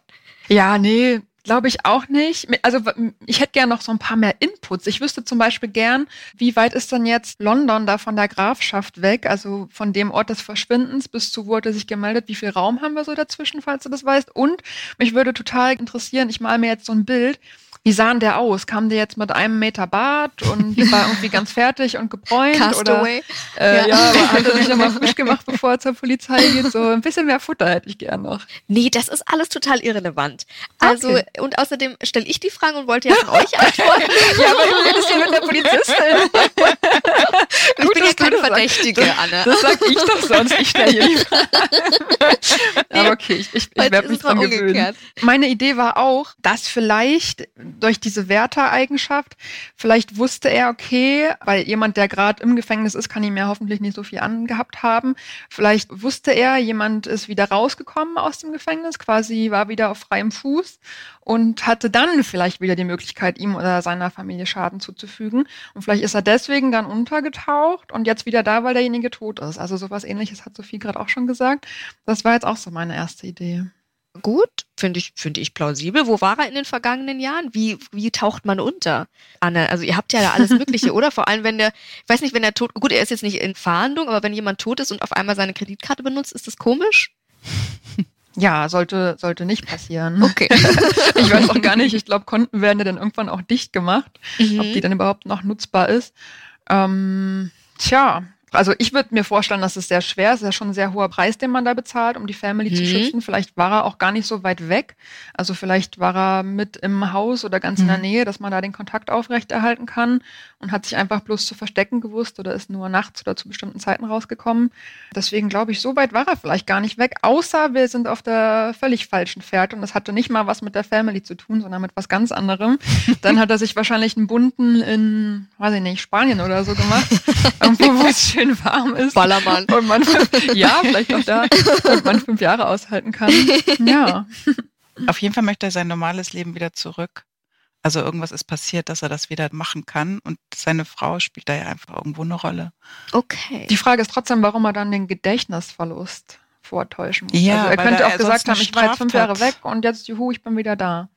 Ja, nee, glaube ich auch nicht. Also ich hätte gern noch so ein paar mehr Inputs. Ich wüsste zum Beispiel gern, wie weit ist denn jetzt London da von der Grafschaft weg, also von dem Ort des Verschwindens bis zu wurde sich gemeldet, wie viel Raum haben wir so dazwischen, falls du das weißt. Und mich würde total interessieren, ich male mir jetzt so ein Bild, wie sah denn der aus? Kam der jetzt mit einem Meter Bart und war irgendwie ganz fertig und gebräunt? Castaway. Oder, äh, ja. ja, aber hat er sich nochmal frisch gemacht, bevor er zur Polizei geht? So ein bisschen mehr Futter hätte ich gern noch. Nee, das ist alles total irrelevant. Also, okay. und außerdem stelle ich die Fragen und wollte ja von euch antworten. ja, aber du redest hier mit der Polizistin. ich Gut, bin ja keine Verdächtige, das, Anne. Das sag ich doch sonst. Ich stelle hier die Aber okay, ich, ich, ich werde mich dran gewöhnen. Meine Idee war auch, dass vielleicht durch diese Wärtereigenschaft. Vielleicht wusste er, okay, weil jemand, der gerade im Gefängnis ist, kann ihm ja hoffentlich nicht so viel angehabt haben. Vielleicht wusste er, jemand ist wieder rausgekommen aus dem Gefängnis, quasi war wieder auf freiem Fuß und hatte dann vielleicht wieder die Möglichkeit, ihm oder seiner Familie Schaden zuzufügen. Und vielleicht ist er deswegen dann untergetaucht und jetzt wieder da, weil derjenige tot ist. Also sowas ähnliches hat Sophie gerade auch schon gesagt. Das war jetzt auch so meine erste Idee gut, finde ich, finde ich plausibel. Wo war er in den vergangenen Jahren? Wie, wie taucht man unter? Anne, also ihr habt ja da alles Mögliche, oder? Vor allem, wenn der, ich weiß nicht, wenn der tot, gut, er ist jetzt nicht in Fahndung, aber wenn jemand tot ist und auf einmal seine Kreditkarte benutzt, ist das komisch? Ja, sollte, sollte nicht passieren. Okay. ich weiß auch gar nicht, ich glaube, Konten werden ja dann irgendwann auch dicht gemacht, mhm. ob die dann überhaupt noch nutzbar ist. Ähm, tja, Also ich würde mir vorstellen, dass es sehr schwer ist. Es ist ja schon ein sehr hoher Preis, den man da bezahlt, um die Family mhm. zu schützen. Vielleicht war er auch gar nicht so weit weg. Also vielleicht war er mit im Haus oder ganz mhm. in der mhm. Nähe, dass man da den Kontakt aufrechterhalten kann und hat sich einfach bloß zu verstecken gewusst oder ist nur nachts oder zu bestimmten Zeiten rausgekommen. Deswegen glaube ich, so weit war er vielleicht gar nicht weg. Außer wir sind auf der völlig falschen Pferd und das hatte nicht mal was mit der Family zu tun, sondern mit was ganz anderem. Dann hat er sich wahrscheinlich einen bunten in, weiß ich nicht, Spanien oder so gemacht. Irgendwo, wo es schön warm ist. Ballermann. Und man, ja, vielleicht auch da. Und man fünf Jahre aushalten kann. Ja. Auf jeden Fall möchte er sein normales Leben wieder zurück. Also irgendwas ist passiert, dass er das wieder machen kann. Und seine Frau spielt da ja einfach irgendwo eine Rolle. Okay. Die Frage ist trotzdem, warum er dann den Gedächtnisverlust vortäuschen muss. Ja, also er könnte auch gesagt haben, ich war jetzt fünf Jahre weg und jetzt, juhu, ich bin wieder da.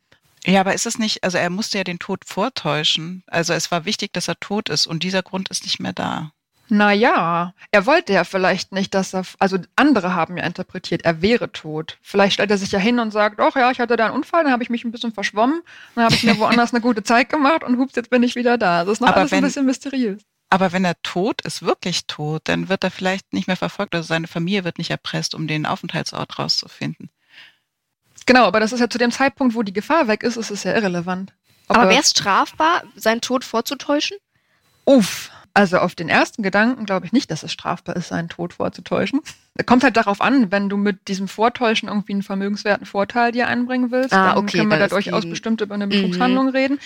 Ja, aber ist es nicht, also er musste ja den Tod vortäuschen. Also es war wichtig, dass er tot ist und dieser Grund ist nicht mehr da. Naja, er wollte ja vielleicht nicht, dass er, also andere haben ja interpretiert, er wäre tot. Vielleicht stellt er sich ja hin und sagt, ach ja, ich hatte da einen Unfall, dann habe ich mich ein bisschen verschwommen, dann habe ich mir woanders eine gute Zeit gemacht und hups, jetzt bin ich wieder da. Das ist noch aber alles wenn, ein bisschen mysteriös. Aber wenn er tot ist, wirklich tot, dann wird er vielleicht nicht mehr verfolgt, also seine Familie wird nicht erpresst, um den Aufenthaltsort rauszufinden. Genau, aber das ist ja zu dem Zeitpunkt, wo die Gefahr weg ist, ist es ja irrelevant. Ob aber wäre es strafbar, seinen Tod vorzutäuschen? Uff. Also auf den ersten Gedanken glaube ich nicht, dass es strafbar ist, seinen Tod vorzutäuschen. Kommt halt darauf an, wenn du mit diesem Vortäuschen irgendwie einen vermögenswerten Vorteil dir einbringen willst, ah, dann okay, können wir da durchaus bestimmt über eine. Betrugshandlung mhm. reden.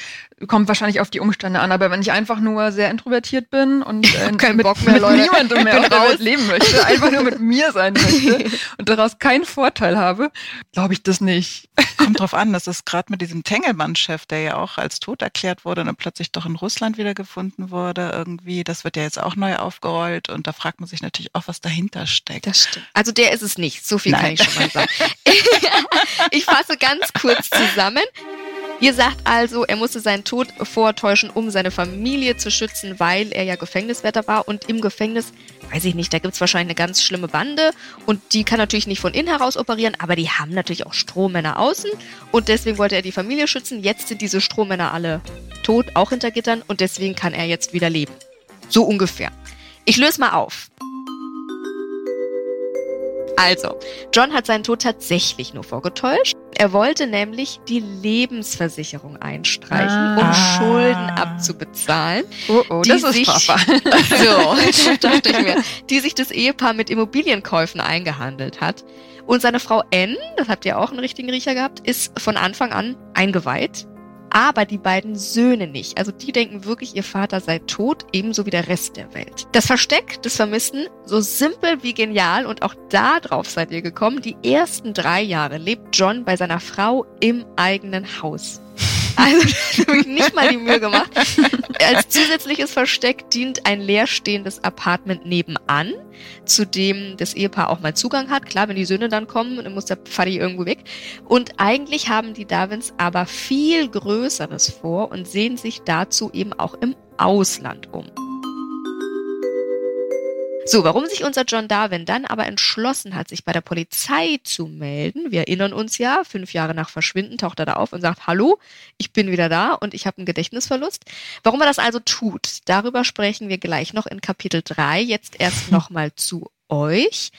Kommt wahrscheinlich auf die Umstände an, aber wenn ich einfach nur sehr introvertiert bin und äh, keinen mit, Bock mehr, mit niemandem mehr auf leben möchte, einfach nur mit mir sein möchte und daraus keinen Vorteil habe, glaube ich das nicht. Kommt drauf an, das ist gerade mit diesem Tengelmann-Chef, der ja auch als tot erklärt wurde und dann plötzlich doch in Russland wiedergefunden wurde, irgendwie, das wird ja jetzt auch neu aufgerollt und da fragt man sich natürlich auch, was dahinter steckt. Das stimmt. Also der ist es nicht. So viel Nein. kann ich schon mal sagen. ich fasse ganz kurz zusammen. Ihr sagt also, er musste seinen Tod vortäuschen, um seine Familie zu schützen, weil er ja Gefängniswärter war. Und im Gefängnis, weiß ich nicht, da gibt es wahrscheinlich eine ganz schlimme Bande. Und die kann natürlich nicht von innen heraus operieren, aber die haben natürlich auch Strohmänner außen. Und deswegen wollte er die Familie schützen. Jetzt sind diese Strohmänner alle tot, auch hinter Gittern. Und deswegen kann er jetzt wieder leben. So ungefähr. Ich löse mal auf. Also, John hat seinen Tod tatsächlich nur vorgetäuscht. Er wollte nämlich die Lebensversicherung einstreichen, ah. um Schulden abzubezahlen. Oh, oh, das ist sich, Papa. so, dachte ich mir, die sich das Ehepaar mit Immobilienkäufen eingehandelt hat. Und seine Frau Anne, das habt ihr auch einen richtigen Riecher gehabt, ist von Anfang an eingeweiht aber die beiden Söhne nicht. Also die denken wirklich, ihr Vater sei tot, ebenso wie der Rest der Welt. Das Versteck des Vermissten, so simpel wie genial und auch darauf seid ihr gekommen, die ersten drei Jahre lebt John bei seiner Frau im eigenen Haus. Also habe ich nicht mal die Mühe gemacht. Als zusätzliches Versteck dient ein leerstehendes Apartment nebenan, zu dem das Ehepaar auch mal Zugang hat. Klar, wenn die Söhne dann kommen, dann muss der Vati irgendwo weg. Und eigentlich haben die Darwins aber viel Größeres vor und sehen sich dazu eben auch im Ausland um. So, warum sich unser John Darwin dann aber entschlossen hat, sich bei der Polizei zu melden, wir erinnern uns ja, fünf Jahre nach Verschwinden taucht er da auf und sagt, hallo, ich bin wieder da und ich habe einen Gedächtnisverlust. Warum er das also tut, darüber sprechen wir gleich noch in Kapitel 3, jetzt erst nochmal zu euch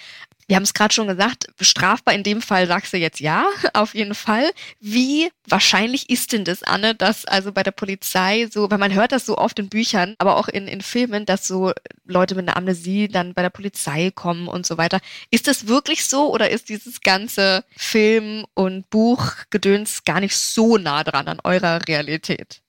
wir haben es gerade schon gesagt, strafbar in dem Fall sagst du jetzt ja, auf jeden Fall. Wie wahrscheinlich ist denn das, Anne, dass also bei der Polizei so, weil man hört das so oft in Büchern, aber auch in, in Filmen, dass so Leute mit einer Amnesie dann bei der Polizei kommen und so weiter. Ist das wirklich so oder ist dieses ganze Film- und Buchgedöns gar nicht so nah dran an eurer Realität?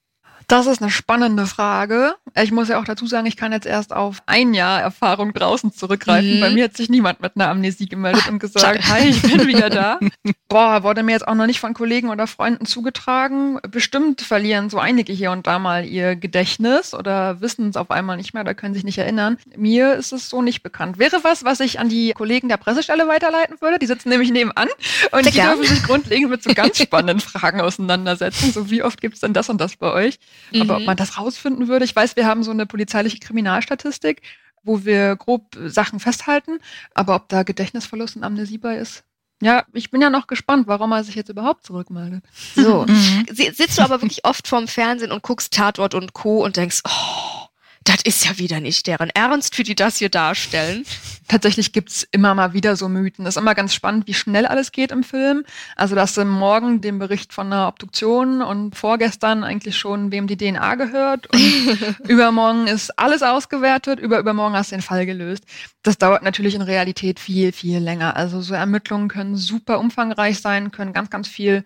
Das ist eine spannende Frage. Ich muss ja auch dazu sagen, ich kann jetzt erst auf ein Jahr Erfahrung draußen zurückgreifen. Mhm. Bei mir hat sich niemand mit einer Amnesie gemeldet und gesagt, hi, ich bin wieder da. Boah, wurde mir jetzt auch noch nicht von Kollegen oder Freunden zugetragen. Bestimmt verlieren so einige hier und da mal ihr Gedächtnis oder wissen es auf einmal nicht mehr oder können sich nicht erinnern. Mir ist es so nicht bekannt. Wäre was, was ich an die Kollegen der Pressestelle weiterleiten würde. Die sitzen nämlich nebenan und Sehr die gern. dürfen sich grundlegend mit so ganz spannenden Fragen auseinandersetzen. So, wie oft gibt es denn das und das bei euch? Mhm. Aber ob mhm. man das rausfinden würde, ich weiß, wir haben so eine polizeiliche Kriminalstatistik, wo wir grob Sachen festhalten, aber ob da Gedächtnisverlust und Amnesie bei ist, ja, ich bin ja noch gespannt, warum er sich jetzt überhaupt zurückmeldet. So. Mhm. Sitzt du aber wirklich oft vorm Fernsehen und guckst Tatort und Co. und denkst, oh, Das ist ja wieder nicht deren Ernst, wie die das hier darstellen. Tatsächlich gibt's immer mal wieder so Mythen. Es ist immer ganz spannend, wie schnell alles geht im Film. Also, dass morgen den Bericht von einer Obduktion und vorgestern eigentlich schon, wem die DNA gehört. Und übermorgen ist alles ausgewertet, über übermorgen hast du den Fall gelöst. Das dauert natürlich in Realität viel, viel länger. Also, so Ermittlungen können super umfangreich sein, können ganz, ganz viel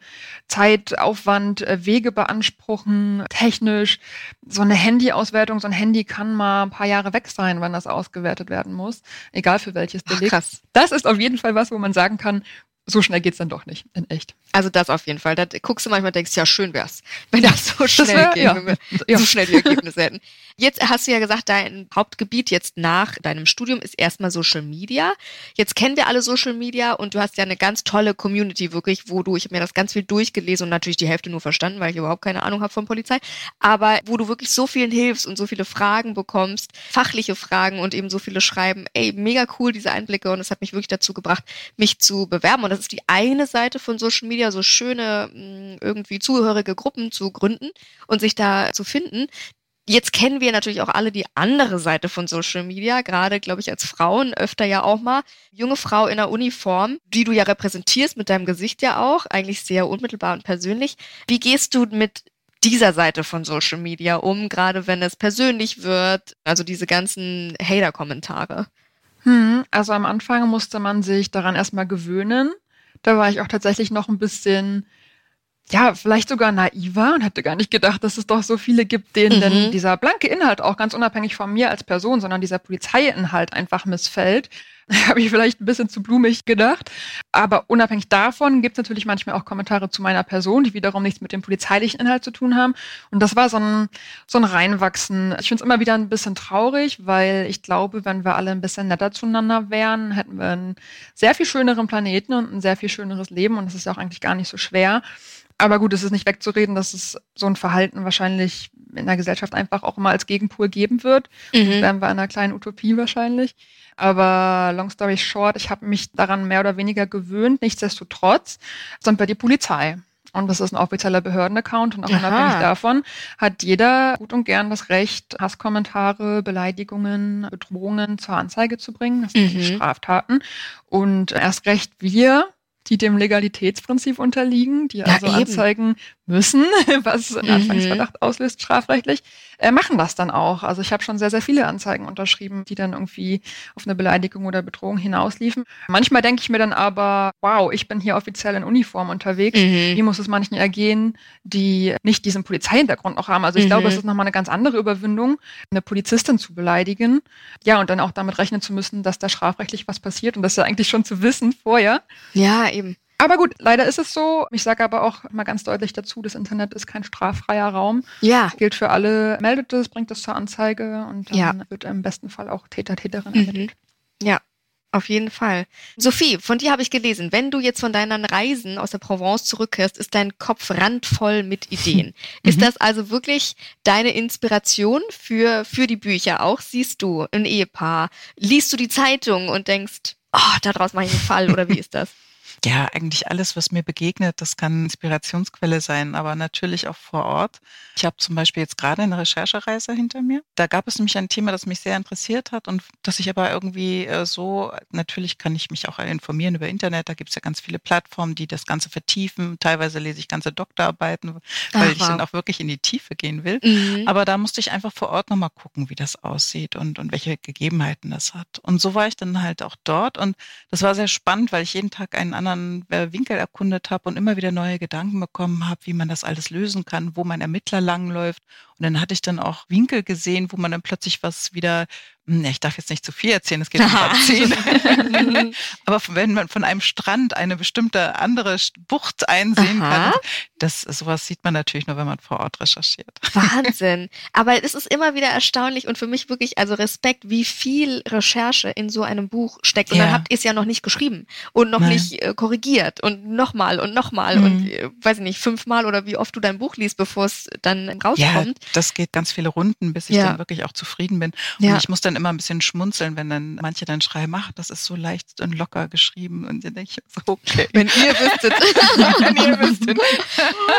Zeit, Aufwand, äh, Wege beanspruchen, technisch. So eine Handyauswertung, so ein Handy kann mal ein paar Jahre weg sein, wenn das ausgewertet werden muss. Egal für welches Delikt. Ach, krass. Das ist auf jeden Fall was, wo man sagen kann, so schnell geht's dann doch nicht, in echt. Also das auf jeden Fall. Da guckst du manchmal denkst, ja, schön wär's, wenn das so schnell das wär, ja. wenn wir ja. so schnell die Ergebnisse hätten. Jetzt hast du ja gesagt, dein Hauptgebiet jetzt nach deinem Studium ist erstmal Social Media. Jetzt kennen wir alle Social Media und du hast ja eine ganz tolle Community wirklich, wo du, ich habe mir das ganz viel durchgelesen und natürlich die Hälfte nur verstanden, weil ich überhaupt keine Ahnung habe von Polizei, aber wo du wirklich so vielen hilfst und so viele Fragen bekommst, fachliche Fragen und eben so viele schreiben, ey, mega cool diese Einblicke und es hat mich wirklich dazu gebracht, mich zu bewerben und das ist die eine Seite von Social Media, so schöne irgendwie zugehörige Gruppen zu gründen und sich da zu finden. Jetzt kennen wir natürlich auch alle die andere Seite von Social Media, gerade, glaube ich, als Frauen öfter ja auch mal. Junge Frau in der Uniform, die du ja repräsentierst, mit deinem Gesicht ja auch, eigentlich sehr unmittelbar und persönlich. Wie gehst du mit dieser Seite von Social Media um, gerade wenn es persönlich wird, also diese ganzen Hater-Kommentare? Hm, also am Anfang musste man sich daran erstmal gewöhnen. Da war ich auch tatsächlich noch ein bisschen ja, vielleicht sogar naiver und hätte gar nicht gedacht, dass es doch so viele gibt, denen mhm. denn dieser blanke Inhalt auch ganz unabhängig von mir als Person, sondern dieser Polizeiinhalt einfach missfällt. Habe ich vielleicht ein bisschen zu blumig gedacht. Aber unabhängig davon gibt es natürlich manchmal auch Kommentare zu meiner Person, die wiederum nichts mit dem polizeilichen Inhalt zu tun haben. Und das war so ein, so ein Reinwachsen. Ich finde es immer wieder ein bisschen traurig, weil ich glaube, wenn wir alle ein bisschen netter zueinander wären, hätten wir einen sehr viel schöneren Planeten und ein sehr viel schöneres Leben. Und das ist ja auch eigentlich gar nicht so schwer. Aber gut, es ist nicht wegzureden, dass es so ein Verhalten wahrscheinlich in der Gesellschaft einfach auch immer als Gegenpol geben wird. Mhm. Das wären wir in einer kleinen Utopie wahrscheinlich. Aber long story short, ich habe mich daran mehr oder weniger gewöhnt. Nichtsdestotrotz sind wir die Polizei. Und das ist ein offizieller Behördenaccount und auch Aha. unabhängig davon hat jeder gut und gern das Recht, Hasskommentare, Beleidigungen, Bedrohungen zur Anzeige zu bringen. Das sind mhm. Straftaten. Und erst recht wir die dem Legalitätsprinzip unterliegen, die also ja, anzeigen müssen, was einen Anfangsverdacht mhm. auslöst, strafrechtlich, äh, machen das dann auch. Also ich habe schon sehr, sehr viele Anzeigen unterschrieben, die dann irgendwie auf eine Beleidigung oder Bedrohung hinausliefen. Manchmal denke ich mir dann aber, wow, ich bin hier offiziell in Uniform unterwegs. Mhm. Wie muss es manchen ergehen, die nicht diesen Polizeihintergrund noch haben? Also ich mhm. glaube, es ist nochmal eine ganz andere Überwindung, eine Polizistin zu beleidigen. Ja, und dann auch damit rechnen zu müssen, dass da strafrechtlich was passiert und das ja eigentlich schon zu wissen vorher. Ja, eben. Aber gut, leider ist es so. Ich sage aber auch mal ganz deutlich dazu, das Internet ist kein straffreier Raum. Ja. Gilt für alle. Meldet es, bringt es zur Anzeige und dann ja. wird im besten Fall auch Täter, Täterin mhm. ermittelt. Ja, auf jeden Fall. Sophie, von dir habe ich gelesen, wenn du jetzt von deinen Reisen aus der Provence zurückkehrst, ist dein Kopf randvoll mit Ideen. Ist mhm. das also wirklich deine Inspiration für, für die Bücher? Auch siehst du ein Ehepaar, liest du die Zeitung und denkst, oh, daraus mache ich einen Fall oder wie ist das? Ja, eigentlich alles, was mir begegnet, das kann Inspirationsquelle sein, aber natürlich auch vor Ort. Ich habe zum Beispiel jetzt gerade eine Recherchereise hinter mir. Da gab es nämlich ein Thema, das mich sehr interessiert hat und das ich aber irgendwie äh, so, natürlich kann ich mich auch informieren über Internet, da gibt es ja ganz viele Plattformen, die das Ganze vertiefen. Teilweise lese ich ganze Doktorarbeiten, weil Ach, ich dann auch wirklich in die Tiefe gehen will. Mhm. Aber da musste ich einfach vor Ort nochmal gucken, wie das aussieht und, und welche Gegebenheiten das hat. Und so war ich dann halt auch dort und das war sehr spannend, weil ich jeden Tag einen anderen anderen äh, Winkel erkundet habe und immer wieder neue Gedanken bekommen habe, wie man das alles lösen kann, wo mein Ermittler langläuft. Und dann hatte ich dann auch Winkel gesehen, wo man dann plötzlich was wieder ich darf jetzt nicht zu viel erzählen, es geht um zehn. Aber wenn man von einem Strand eine bestimmte andere Bucht einsehen Aha. kann, das sowas sieht man natürlich nur, wenn man vor Ort recherchiert. Wahnsinn. Aber es ist immer wieder erstaunlich und für mich wirklich, also Respekt, wie viel Recherche in so einem Buch steckt. Und ja. dann habt ihr es ja noch nicht geschrieben und noch Nein. nicht äh, korrigiert und nochmal und nochmal mhm. und äh, weiß ich nicht, fünfmal oder wie oft du dein Buch liest, bevor es dann rauskommt. Ja, das geht ganz viele Runden, bis ich ja. dann wirklich auch zufrieden bin. Und ja. ich muss dann immer ein bisschen schmunzeln, wenn dann manche dann schreiben, ach, das ist so leicht und locker geschrieben. Und dann denke ich so, okay. Wenn ihr wüsstet. wenn ihr wüsstet.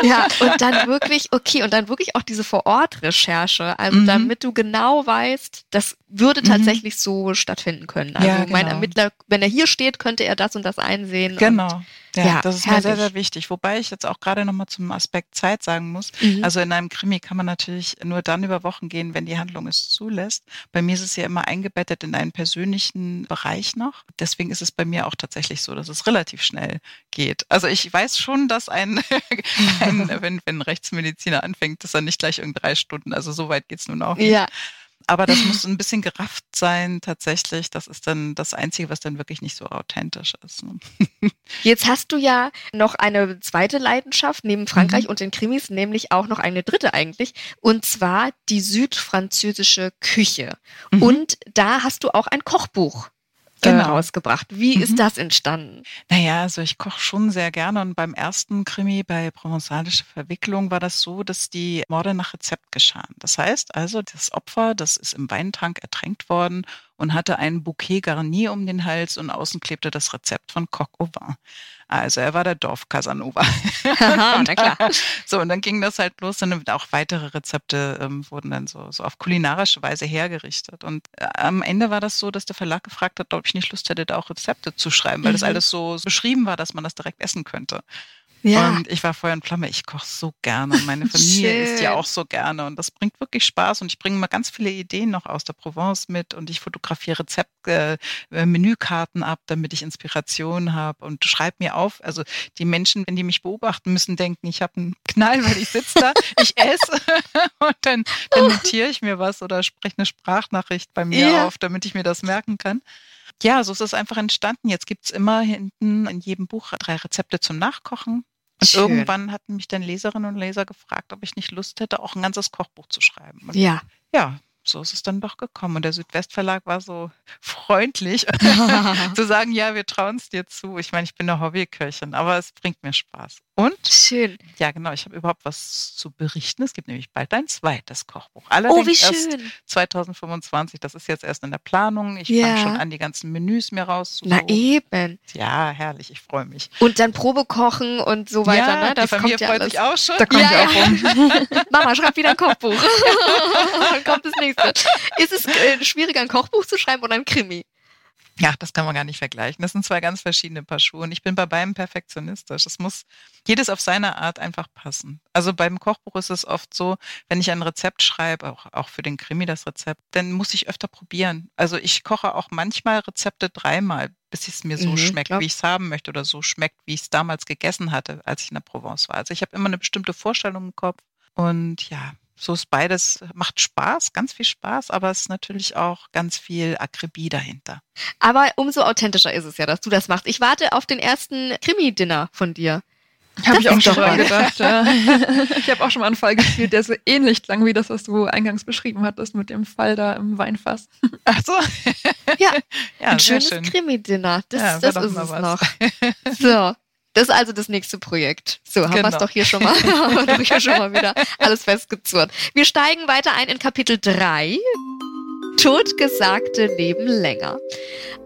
ja, und dann wirklich, okay, und dann wirklich auch diese Vor-Ort-Recherche. Also mhm. damit du genau weißt, das würde mhm. tatsächlich mhm. so stattfinden können. Also ja, genau. mein Ermittler, wenn er hier steht, könnte er das und das einsehen. Genau. Ja, ja, das ist herrlich. mir sehr, sehr wichtig. Wobei ich jetzt auch gerade nochmal zum Aspekt Zeit sagen muss. Mhm. Also in einem Krimi kann man natürlich nur dann über Wochen gehen, wenn die Handlung es zulässt. Bei mir ist es ja immer eingebettet in einen persönlichen Bereich noch. Deswegen ist es bei mir auch tatsächlich so, dass es relativ schnell geht. Also ich weiß schon, dass ein, ein wenn, wenn ein Rechtsmediziner anfängt, dass er nicht gleich irgend drei Stunden, also so weit geht's nun auch nicht. Ja. Aber das muss ein bisschen gerafft sein, tatsächlich. Das ist dann das Einzige, was dann wirklich nicht so authentisch ist. Ne? Jetzt hast du ja noch eine zweite Leidenschaft neben Frankreich mhm. und den Krimis, nämlich auch noch eine dritte eigentlich. Und zwar die südfranzösische Küche. Mhm. Und da hast du auch ein Kochbuch genau. rausgebracht. Wie mhm. ist das entstanden? Naja, also ich koche schon sehr gerne und beim ersten Krimi bei Provenzalische Verwicklung war das so, dass die Morde nach Rezept geschahen. Das heißt also, das Opfer, das ist im Weintank ertränkt worden und hatte ein Bouquet Garni um den Hals und außen klebte das Rezept von Coq au vin. Also er war der Dorf Casanova. Aha, na klar. so, und dann ging das halt los und auch weitere Rezepte ähm, wurden dann so, so auf kulinarische Weise hergerichtet. Und äh, am Ende war das so, dass der Verlag gefragt hat, ob ich nicht Lust hätte, da auch Rezepte zu schreiben, weil mhm. das alles so beschrieben war, dass man das direkt essen könnte. Ja. Und ich war Feuer und Flamme. Ich koche so gerne. Meine Familie isst ja auch so gerne. Und das bringt wirklich Spaß. Und ich bringe mal ganz viele Ideen noch aus der Provence mit. Und ich fotografiere Rezepte, äh, Menükarten ab, damit ich Inspiration habe. Und schreibe mir auf. Also die Menschen, wenn die mich beobachten, müssen denken, ich habe einen Knall, weil ich sitze da, ich esse. und dann, dann notiere ich mir was oder spreche eine Sprachnachricht bei mir ja. auf, damit ich mir das merken kann. Ja, so ist es einfach entstanden. Jetzt gibt es immer hinten in jedem Buch drei Rezepte zum Nachkochen. Und Schön. irgendwann hatten mich dann Leserinnen und Leser gefragt, ob ich nicht Lust hätte, auch ein ganzes Kochbuch zu schreiben. Und ja. Ja, so ist es dann doch gekommen. Und der Südwestverlag war so freundlich zu sagen, ja, wir trauen es dir zu. Ich meine, ich bin eine Hobbyköchin, aber es bringt mir Spaß. Und? Schön. Ja, genau, ich habe überhaupt was zu berichten. Es gibt nämlich bald ein zweites Kochbuch. Allerdings oh, wie schön. erst 2025. Das ist jetzt erst in der Planung. Ich ja. fange schon an, die ganzen Menüs mir rauszusuchen. Na eben. Ja, herrlich, ich freue mich. Und dann Probe kochen und so weiter, ja, ne? Das die Familie kommt ja freut alles. sich auch schon. Da kommt ja, ja auch rum. Mama, schreib wieder ein Kochbuch. kommt das nächste. Ist es äh, schwieriger, ein Kochbuch zu schreiben oder ein Krimi? Ja, das kann man gar nicht vergleichen. Das sind zwei ganz verschiedene Paar Schuhe. Und ich bin bei beidem perfektionistisch. Es muss jedes auf seine Art einfach passen. Also beim Kochbuch ist es oft so, wenn ich ein Rezept schreibe, auch, auch für den Krimi das Rezept, dann muss ich öfter probieren. Also ich koche auch manchmal Rezepte dreimal, bis es mir so mhm, schmeckt, glaub. wie ich es haben möchte oder so schmeckt, wie ich es damals gegessen hatte, als ich in der Provence war. Also ich habe immer eine bestimmte Vorstellung im Kopf. Und ja, so ist beides, macht Spaß, ganz viel Spaß, aber es ist natürlich auch ganz viel Akribie dahinter. Aber umso authentischer ist es ja, dass du das machst. Ich warte auf den ersten Krimi-Dinner von dir. Habe ich auch schon mal gedacht. Ja. Ich habe auch schon mal einen Fall gespielt, der so ähnlich klang wie das, was du eingangs beschrieben hattest mit dem Fall da im Weinfass. Ach so. Ja, ja ein schönes Krimi-Dinner. Das, ja, das ist es was. noch. So, das ist also das nächste Projekt. So, haben genau. wir es doch hier schon mal, haben wir hier schon mal wieder alles festgezurrt. Wir steigen weiter ein in Kapitel 3. Totgesagte leben länger.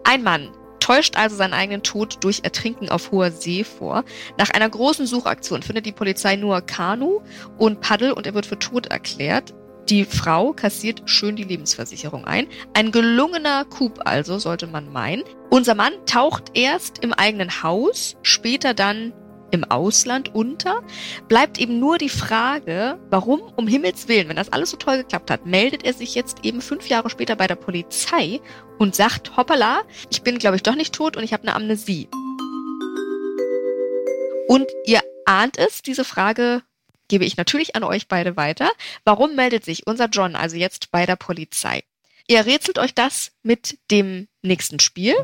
Ein Mann täuscht also seinen eigenen Tod durch Ertrinken auf hoher See vor. Nach einer großen Suchaktion findet die Polizei nur Kanu und Paddel und er wird für tot erklärt. Die Frau kassiert schön die Lebensversicherung ein. Ein gelungener Coup also, sollte man meinen. Unser Mann taucht erst im eigenen Haus, später dann im Ausland unter. Bleibt eben nur die Frage, warum um Himmels Willen, wenn das alles so toll geklappt hat, meldet er sich jetzt eben fünf Jahre später bei der Polizei und sagt, hoppala, ich bin glaube ich doch nicht tot und ich habe eine Amnesie. Und ihr ahnt es, diese Frage gebe ich natürlich an euch beide weiter. Warum meldet sich unser John also jetzt bei der Polizei? Ihr rätselt euch das mit dem nächsten Spiel.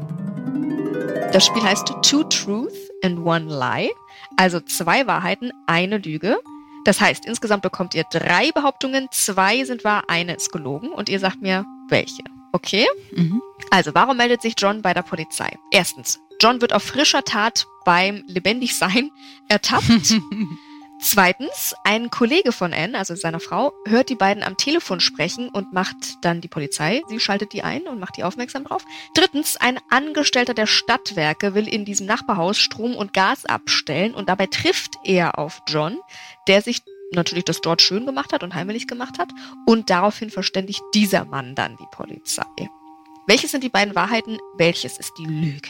Das Spiel heißt Two Truth and One Lie, also zwei Wahrheiten, eine Lüge. Das heißt, insgesamt bekommt ihr drei Behauptungen, zwei sind wahr, eine ist gelogen und ihr sagt mir, welche. Okay? Mhm. Also, warum meldet sich John bei der Polizei? Erstens, John wird auf frischer Tat beim Lebendigsein ertappt. Zweitens, ein Kollege von Anne, also seiner Frau, hört die beiden am Telefon sprechen und macht dann die Polizei. Sie schaltet die ein und macht die aufmerksam drauf. Drittens, ein Angestellter der Stadtwerke will in diesem Nachbarhaus Strom und Gas abstellen und dabei trifft er auf John, der sich natürlich das dort schön gemacht hat und heimelig gemacht hat und daraufhin verständigt dieser Mann dann die Polizei. Welches sind die beiden Wahrheiten? Welches ist die Lüge?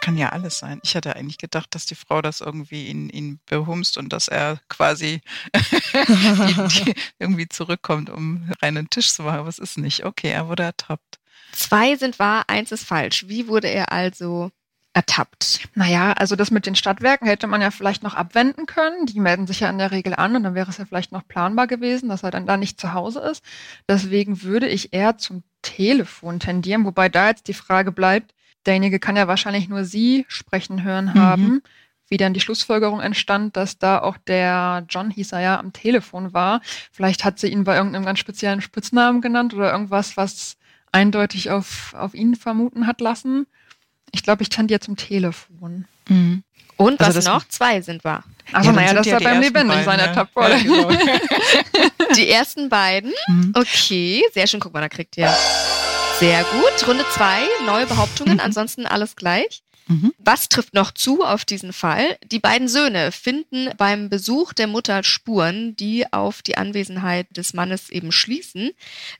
Kann ja alles sein. Ich hatte eigentlich gedacht, dass die Frau das irgendwie ihn, ihn behumst und dass er quasi die, die irgendwie zurückkommt, um reinen Tisch zu machen. Aber es ist nicht. Okay, er wurde ertappt. Zwei sind wahr, eins ist falsch. Wie wurde er also ertappt? Naja, also das mit den Stadtwerken hätte man ja vielleicht noch abwenden können. Die melden sich ja in der Regel an und dann wäre es ja vielleicht noch planbar gewesen, dass er dann da nicht zu Hause ist. Deswegen würde ich eher zum Telefon tendieren, wobei da jetzt die Frage bleibt, derjenige kann ja wahrscheinlich nur sie sprechen hören mhm. haben. Mhm. Wie dann die Schlussfolgerung entstand, dass da auch der John hieß er ja am Telefon war. Vielleicht hat sie ihn bei irgendeinem ganz speziellen Spitznamen genannt oder irgendwas, was eindeutig auf, auf ihn vermuten hat lassen. Ich glaube, ich tendiere zum Telefon. Mhm. Und also was noch? Zwei sind wahr. Also ja, naja, das ja beim Lebendig seiner ja. Top ja, genau. Die ersten beiden. Mhm. Okay, sehr schön. Guck mal, da kriegt ihr sehr gut. Runde zwei, neue Behauptungen, mhm. ansonsten alles gleich. Mhm. Was trifft noch zu auf diesen Fall? Die beiden Söhne finden beim Besuch der Mutter Spuren, die auf die Anwesenheit des Mannes eben schließen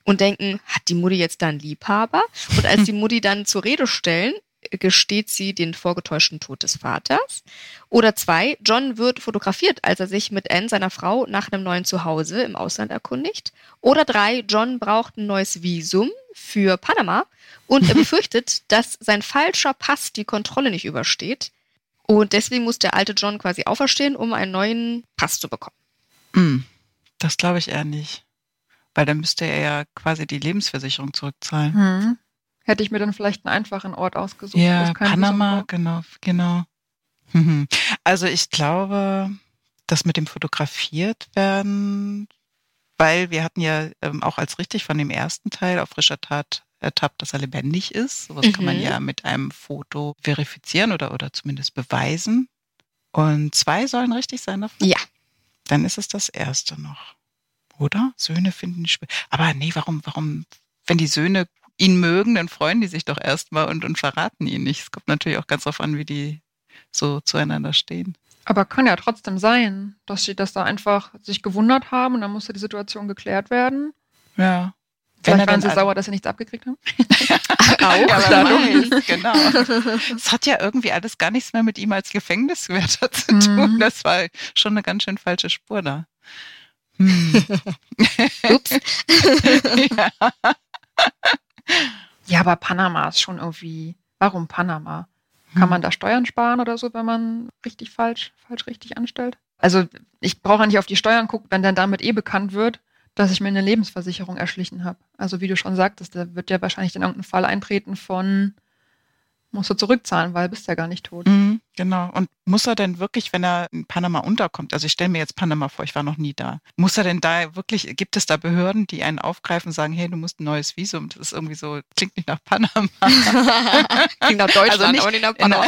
und denken, hat die Mutti jetzt da einen Liebhaber? Und als die Mutti dann zur Rede stellen, gesteht sie den vorgetäuschten Tod des Vaters. Oder zwei, John wird fotografiert, als er sich mit Anne, seiner Frau, nach einem neuen Zuhause im Ausland erkundigt. Oder drei, John braucht ein neues Visum für Panama und er befürchtet, dass sein falscher Pass die Kontrolle nicht übersteht. Und deswegen muss der alte John quasi auferstehen, um einen neuen Pass zu bekommen. Hm, das glaube ich eher nicht. Weil dann müsste er ja quasi die Lebensversicherung zurückzahlen. Hm. Hätte ich mir dann vielleicht einen einfachen Ort ausgesucht. Ja, Panama, genau, genau. Mhm. Also ich glaube, das mit dem fotografiert werden, weil wir hatten ja ähm, auch als richtig von dem ersten Teil auf frischer Tat ertappt, dass er lebendig ist. Sowas mhm. kann man mhm. ja mit einem Foto verifizieren oder, oder zumindest beweisen. Und zwei sollen richtig sein davon? Ja. Dann ist es das erste noch. Oder? Söhne finden die Aber nee, warum, warum, wenn die Söhne ihn mögen, dann freuen die sich doch erstmal und, und verraten ihn nicht. Es kommt natürlich auch ganz drauf an, wie die so zueinander stehen. Aber kann ja trotzdem sein, dass sie das da einfach sich gewundert haben und dann musste die Situation geklärt werden. Ja. Vielleicht waren sie sauer, dass sie nichts abgekriegt haben. Auch, ja, weiß, genau. Es hat ja irgendwie alles gar nichts mehr mit ihm als Gefängniswärter zu tun. Mhm. Das war schon eine ganz schön falsche Spur da. Hm. Ups. ja. Ja, aber Panama ist schon irgendwie. Warum Panama? Kann man hm. da Steuern sparen oder so, wenn man richtig falsch, falsch richtig anstellt? Also ich brauche nicht auf die Steuern gucken, wenn dann damit eh bekannt wird, dass ich mir eine Lebensversicherung erschlichen habe. Also wie du schon sagtest, da wird ja wahrscheinlich dann irgendein Fall eintreten von musst du zurückzahlen, weil bist ja gar nicht tot. Mhm, genau. Und muss er denn wirklich, wenn er in Panama unterkommt, also ich stelle mir jetzt Panama vor, ich war noch nie da, muss er denn da wirklich, gibt es da Behörden, die einen aufgreifen und sagen, hey, du musst ein neues Visum? Das ist irgendwie so, klingt nicht nach Panama. klingt nach Deutschland, also nicht, aber nicht nach Panama.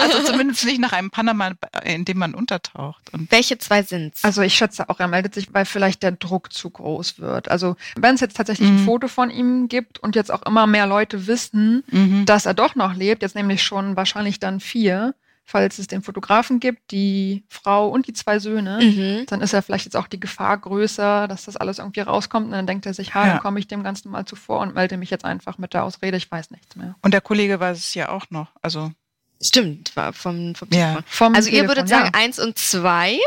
also zumindest nicht nach einem Panama, in dem man untertaucht. Und Welche zwei sind's? Also ich schätze auch, er meldet sich, weil vielleicht der Druck zu groß wird. Also wenn es jetzt tatsächlich mhm. ein Foto von ihm gibt und jetzt auch immer mehr Leute wissen, mhm. dass er doch noch noch lebt, jetzt nämlich schon wahrscheinlich dann vier, falls es den Fotografen gibt, die Frau und die zwei Söhne, mhm. dann ist ja vielleicht jetzt auch die Gefahr größer, dass das alles irgendwie rauskommt und dann denkt er sich, ha, ja. dann komme ich dem Ganzen mal zuvor und melde mich jetzt einfach mit der Ausrede, ich weiß nichts mehr. Und der Kollege weiß es ja auch noch, also. Stimmt, war vom, vom, ja. vom Also Telefon, ihr würdet sagen, ja. eins und zwei.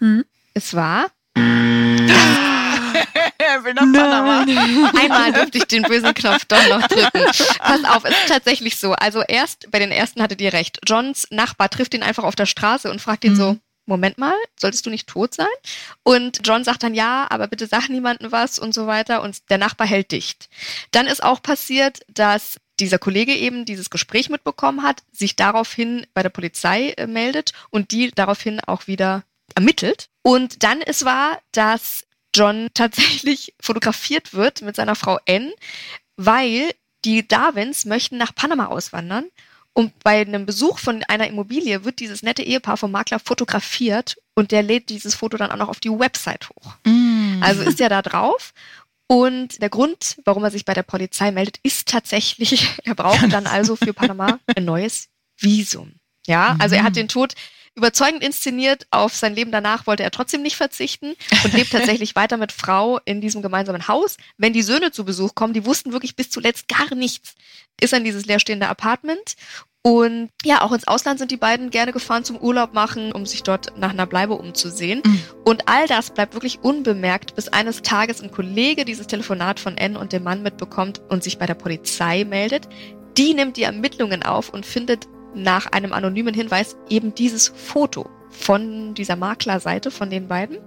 Hm? Es war. Er will nach Panama. Einmal dürfte ich den bösen Knopf doch noch drücken. Pass auf, es ist tatsächlich so. Also erst, bei den ersten hattet ihr recht. Johns Nachbar trifft ihn einfach auf der Straße und fragt ihn mhm. so, Moment mal, solltest du nicht tot sein? Und John sagt dann ja, aber bitte sag niemandem was und so weiter. Und der Nachbar hält dicht. Dann ist auch passiert, dass dieser Kollege eben dieses Gespräch mitbekommen hat, sich daraufhin bei der Polizei äh, meldet und die daraufhin auch wieder ermittelt. Und dann ist wahr, dass John tatsächlich fotografiert wird mit seiner Frau N, weil die Darwins möchten nach Panama auswandern Und bei einem Besuch von einer Immobilie wird dieses nette Ehepaar vom Makler fotografiert und der lädt dieses Foto dann auch noch auf die Website hoch. Mm. Also ist er da drauf. Und der Grund, warum er sich bei der Polizei meldet, ist tatsächlich, er braucht dann also für Panama ein neues Visum. Ja, also er hat mm. den Tod überzeugend inszeniert. Auf sein Leben danach wollte er trotzdem nicht verzichten und lebt tatsächlich weiter mit Frau in diesem gemeinsamen Haus. Wenn die Söhne zu Besuch kommen, die wussten wirklich bis zuletzt gar nichts, ist dann dieses leerstehende Apartment. Und ja, auch ins Ausland sind die beiden gerne gefahren zum Urlaub machen, um sich dort nach einer Bleibe umzusehen. Mhm. Und all das bleibt wirklich unbemerkt, bis eines Tages ein Kollege dieses Telefonat von N und dem Mann mitbekommt und sich bei der Polizei meldet. Die nimmt die Ermittlungen auf und findet nach einem anonymen Hinweis eben dieses Foto von dieser Maklerseite von den beiden.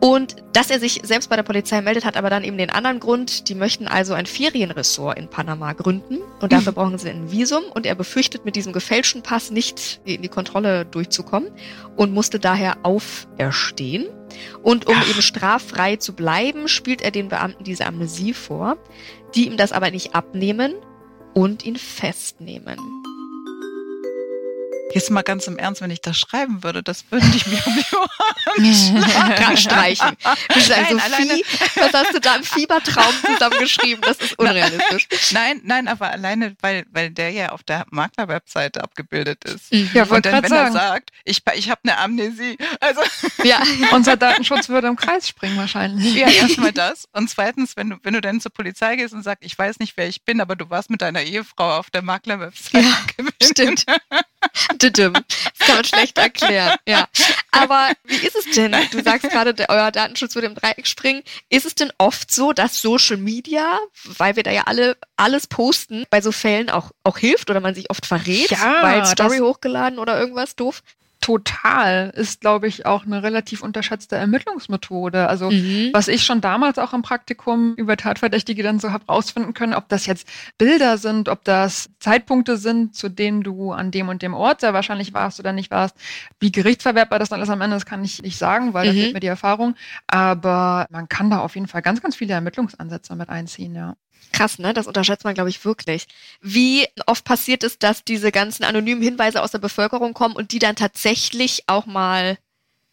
Und dass er sich selbst bei der Polizei meldet, hat aber dann eben den anderen Grund. Die möchten also ein Ferienressort in Panama gründen und dafür mhm. brauchen sie ein Visum und er befürchtet mit diesem gefälschten Pass nicht in die Kontrolle durchzukommen und musste daher auferstehen. Und um Ach. eben straffrei zu bleiben, spielt er den Beamten diese Amnesie vor, die ihm das aber nicht abnehmen und ihn festnehmen. Jetzt mal ganz im Ernst, wenn ich das schreiben würde, das würde ich mir um die Ohren streichen. Nein, Sophie, alleine, was hast du da im Fiebertraum zusammengeschrieben? Das ist unrealistisch. Nein, nein, aber alleine, weil, weil der ja auf der Makler-Webseite abgebildet ist. Ja, und dann, wenn sagen. er sagt, ich, ich habe eine Amnesie. Also ja, unser Datenschutz würde im Kreis springen wahrscheinlich. Ja, erstmal das. Und zweitens, wenn du, wenn du dann zur Polizei gehst und sagst, ich weiß nicht, wer ich bin, aber du warst mit deiner Ehefrau auf der Makler-Webseite. Ja, stimmt. Das kann man schlecht erklären. Ja. Aber wie ist es denn? Du sagst gerade, euer Datenschutz würde im Dreieck springen. Ist es denn oft so, dass Social Media, weil wir da ja alle alles posten, bei so Fällen auch, auch hilft oder man sich oft verrät, ja, weil Story hochgeladen oder irgendwas doof? Total ist, glaube ich, auch eine relativ unterschätzte Ermittlungsmethode. Also mhm. was ich schon damals auch im Praktikum über Tatverdächtige dann so habe rausfinden können, ob das jetzt Bilder sind, ob das Zeitpunkte sind, zu denen du an dem und dem Ort sehr wahrscheinlich warst oder nicht warst. Wie gerichtsverwertbar das dann alles am Ende ist, kann ich nicht sagen, weil mhm. da fehlt mir die Erfahrung. Aber man kann da auf jeden Fall ganz, ganz viele Ermittlungsansätze mit einziehen, ja. Krass, ne? Das unterschätzt man, glaube ich, wirklich. Wie oft passiert es, dass diese ganzen anonymen Hinweise aus der Bevölkerung kommen und die dann tatsächlich auch mal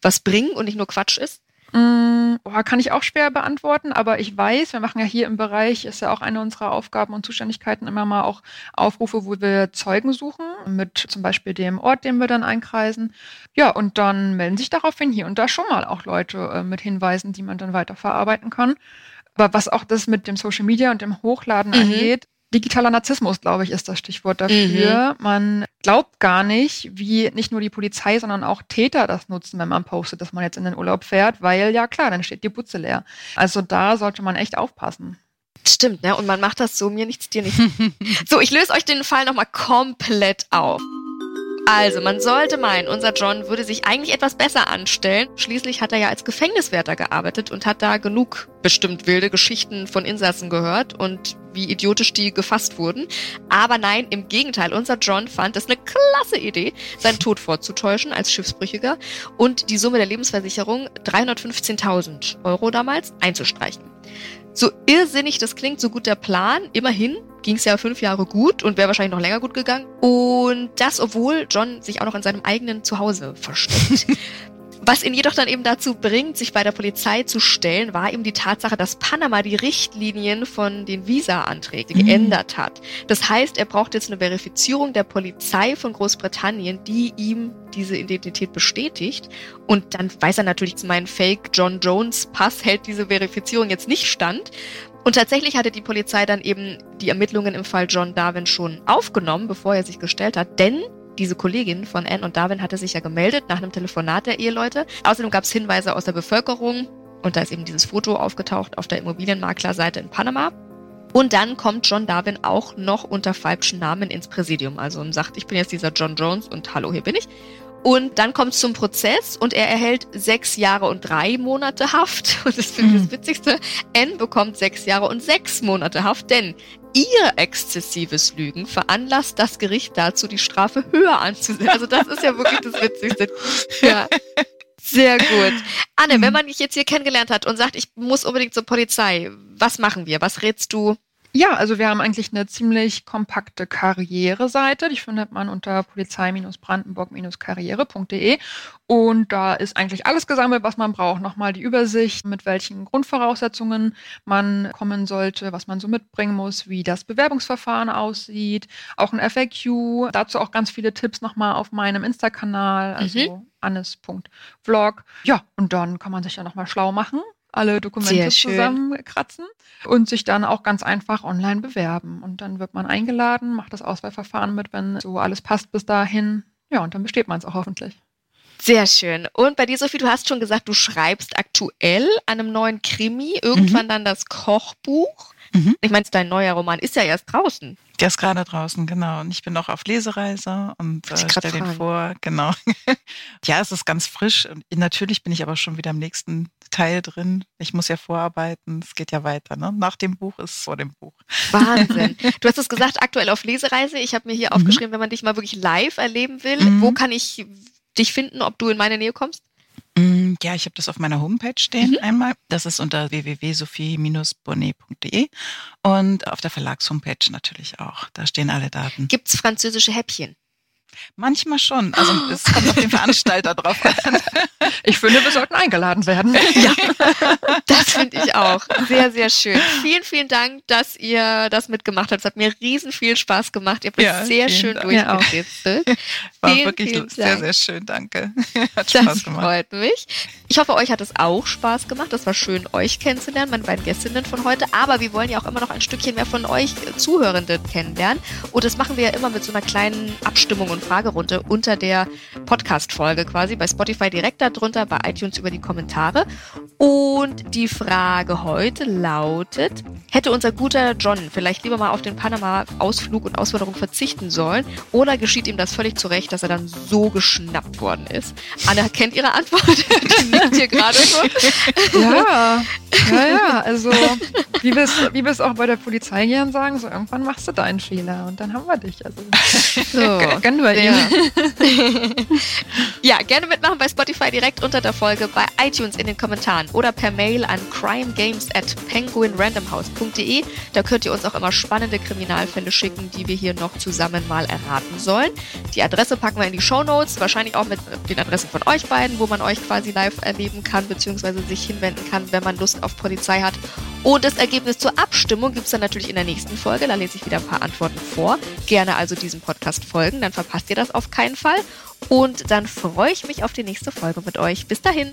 was bringen und nicht nur Quatsch ist? Mm, kann ich auch schwer beantworten, aber ich weiß, wir machen ja hier im Bereich, ist ja auch eine unserer Aufgaben und Zuständigkeiten immer mal auch Aufrufe, wo wir Zeugen suchen, mit zum Beispiel dem Ort, den wir dann einkreisen. Ja, und dann melden sich daraufhin hier und da schon mal auch Leute äh, mit Hinweisen, die man dann weiterverarbeiten kann. Aber was auch das mit dem Social Media und dem Hochladen mhm. angeht, digitaler Narzissmus, glaube ich, ist das Stichwort dafür. Mhm. Man glaubt gar nicht, wie nicht nur die Polizei, sondern auch Täter das nutzen, wenn man postet, dass man jetzt in den Urlaub fährt, weil ja klar, dann steht die Butze leer. Also da sollte man echt aufpassen. Stimmt, ne? Und man macht das so, mir nichts, dir nichts. so, ich löse euch den Fall nochmal komplett auf. Also, man sollte meinen, unser John würde sich eigentlich etwas besser anstellen. Schließlich hat er ja als Gefängniswärter gearbeitet und hat da genug bestimmt wilde Geschichten von Insassen gehört und wie idiotisch die gefasst wurden. Aber nein, im Gegenteil, unser John fand es eine klasse Idee, seinen Tod vorzutäuschen als Schiffsbrüchiger und die Summe der Lebensversicherung 315.000 Euro damals einzustreichen. So irrsinnig das klingt, so gut der Plan. Immerhin ging es ja fünf Jahre gut und wäre wahrscheinlich noch länger gut gegangen. Und das, obwohl John sich auch noch in seinem eigenen Zuhause versteckt. Was ihn jedoch dann eben dazu bringt, sich bei der Polizei zu stellen, war eben die Tatsache, dass Panama die Richtlinien von den Visa-Anträgen mhm. geändert hat. Das heißt, er braucht jetzt eine Verifizierung der Polizei von Großbritannien, die ihm diese Identität bestätigt. Und dann weiß er natürlich, mein Fake John Jones Pass hält diese Verifizierung jetzt nicht stand. Und tatsächlich hatte die Polizei dann eben die Ermittlungen im Fall John Darwin schon aufgenommen, bevor er sich gestellt hat, denn diese Kollegin von Anne und Darwin hatte sich ja gemeldet nach einem Telefonat der Eheleute. Außerdem gab es Hinweise aus der Bevölkerung und da ist eben dieses Foto aufgetaucht auf der Immobilienmaklerseite in Panama. Und dann kommt John Darwin auch noch unter falschen Namen ins Präsidium. Also sagt, ich bin jetzt dieser John Jones und hallo, hier bin ich. Und dann kommt es zum Prozess und er erhält sechs Jahre und drei Monate Haft. Und das finde ich das mhm. Witzigste. N bekommt sechs Jahre und sechs Monate Haft, denn ihr exzessives Lügen veranlasst das Gericht dazu, die Strafe höher anzusetzen. Also das ist ja wirklich das Witzigste. Ja. Sehr gut. Anne, wenn mhm. man dich jetzt hier kennengelernt hat und sagt, ich muss unbedingt zur Polizei, was machen wir? Was rätst du Ja, also wir haben eigentlich eine ziemlich kompakte Karriereseite. Die findet man unter polizei-brandenburg-karriere.de. Und da ist eigentlich alles gesammelt, was man braucht. Nochmal die Übersicht, mit welchen Grundvoraussetzungen man kommen sollte, was man so mitbringen muss, wie das Bewerbungsverfahren aussieht, auch ein FAQ. Dazu auch ganz viele Tipps nochmal auf meinem Insta-Kanal, also mhm. annes.vlog. Ja, und dann kann man sich ja nochmal schlau machen alle Dokumente zusammenkratzen und sich dann auch ganz einfach online bewerben. Und dann wird man eingeladen, macht das Auswahlverfahren mit, wenn so alles passt bis dahin. Ja, und dann besteht man es auch hoffentlich. Sehr schön. Und bei dir, Sophie, du hast schon gesagt, du schreibst aktuell an einem neuen Krimi, irgendwann mhm. dann das Kochbuch. Mhm. Ich meine, dein neuer Roman ist ja erst draußen. Der ist gerade draußen, genau. Und ich bin noch auf Lesereise und äh, stelle den vor, genau. ja, es ist ganz frisch. Und natürlich bin ich aber schon wieder im nächsten Teil drin. Ich muss ja vorarbeiten. Es geht ja weiter. Ne? Nach dem Buch ist vor dem Buch. Wahnsinn. Du hast es gesagt, aktuell auf Lesereise. Ich habe mir hier mhm. aufgeschrieben, wenn man dich mal wirklich live erleben will, mhm. wo kann ich dich finden, ob du in meine Nähe kommst? Mm, ja, ich habe das auf meiner Homepage stehen mhm. einmal. Das ist unter www.sophie-bonnet.de und auf der Verlagshomepage natürlich auch. Da stehen alle Daten. Gibt es französische Häppchen? Manchmal schon. Also es kommt auf den Veranstalter drauf an. Ich finde, wir sollten eingeladen werden. Ja, das finde ich auch. Sehr, sehr schön. Vielen, vielen Dank, dass ihr das mitgemacht habt. Es hat mir riesen viel Spaß gemacht. Ihr habt ja, sehr schön durchgesetzt. War vielen, wirklich vielen sehr, sehr schön. Danke. Hat Spaß das gemacht. freut mich. Ich hoffe, euch hat es auch Spaß gemacht. Das war schön, euch kennenzulernen, meine beiden Gästinnen von heute. Aber wir wollen ja auch immer noch ein Stückchen mehr von euch Zuhörenden kennenlernen. Und das machen wir ja immer mit so einer kleinen Abstimmung und Fragerunde unter der Podcast-Folge quasi. Bei Spotify direkt darunter, bei iTunes über die Kommentare. Und die Frage heute lautet, hätte unser guter John vielleicht lieber mal auf den Panama-Ausflug und Auswanderung verzichten sollen oder geschieht ihm das völlig zurecht, dass er dann so geschnappt worden ist? Anna kennt ihre Antwort, die nickt hier gerade so. Ja, ja, ja, also wie wir es wie auch bei der Polizei gern sagen, so irgendwann machst du deinen Fehler und dann haben wir dich. Also so, gönnen wir ja. ja, gerne mitmachen bei Spotify direkt unter der Folge, bei iTunes in den Kommentaren oder per Mail an crimegames at penguinrandomhouse.de. Da könnt ihr uns auch immer spannende Kriminalfälle schicken, die wir hier noch zusammen mal erraten sollen. Die Adresse packen wir in die Show Notes, wahrscheinlich auch mit den Adressen von euch beiden, wo man euch quasi live erleben kann, beziehungsweise sich hinwenden kann, wenn man Lust auf Polizei hat. Und das Ergebnis zur Abstimmung gibt es dann natürlich in der nächsten Folge. Da lese ich wieder ein paar Antworten vor. Gerne also diesem Podcast folgen, dann verpasst ihr das auf keinen Fall. Und dann freue ich mich auf die nächste Folge mit euch. Bis dahin.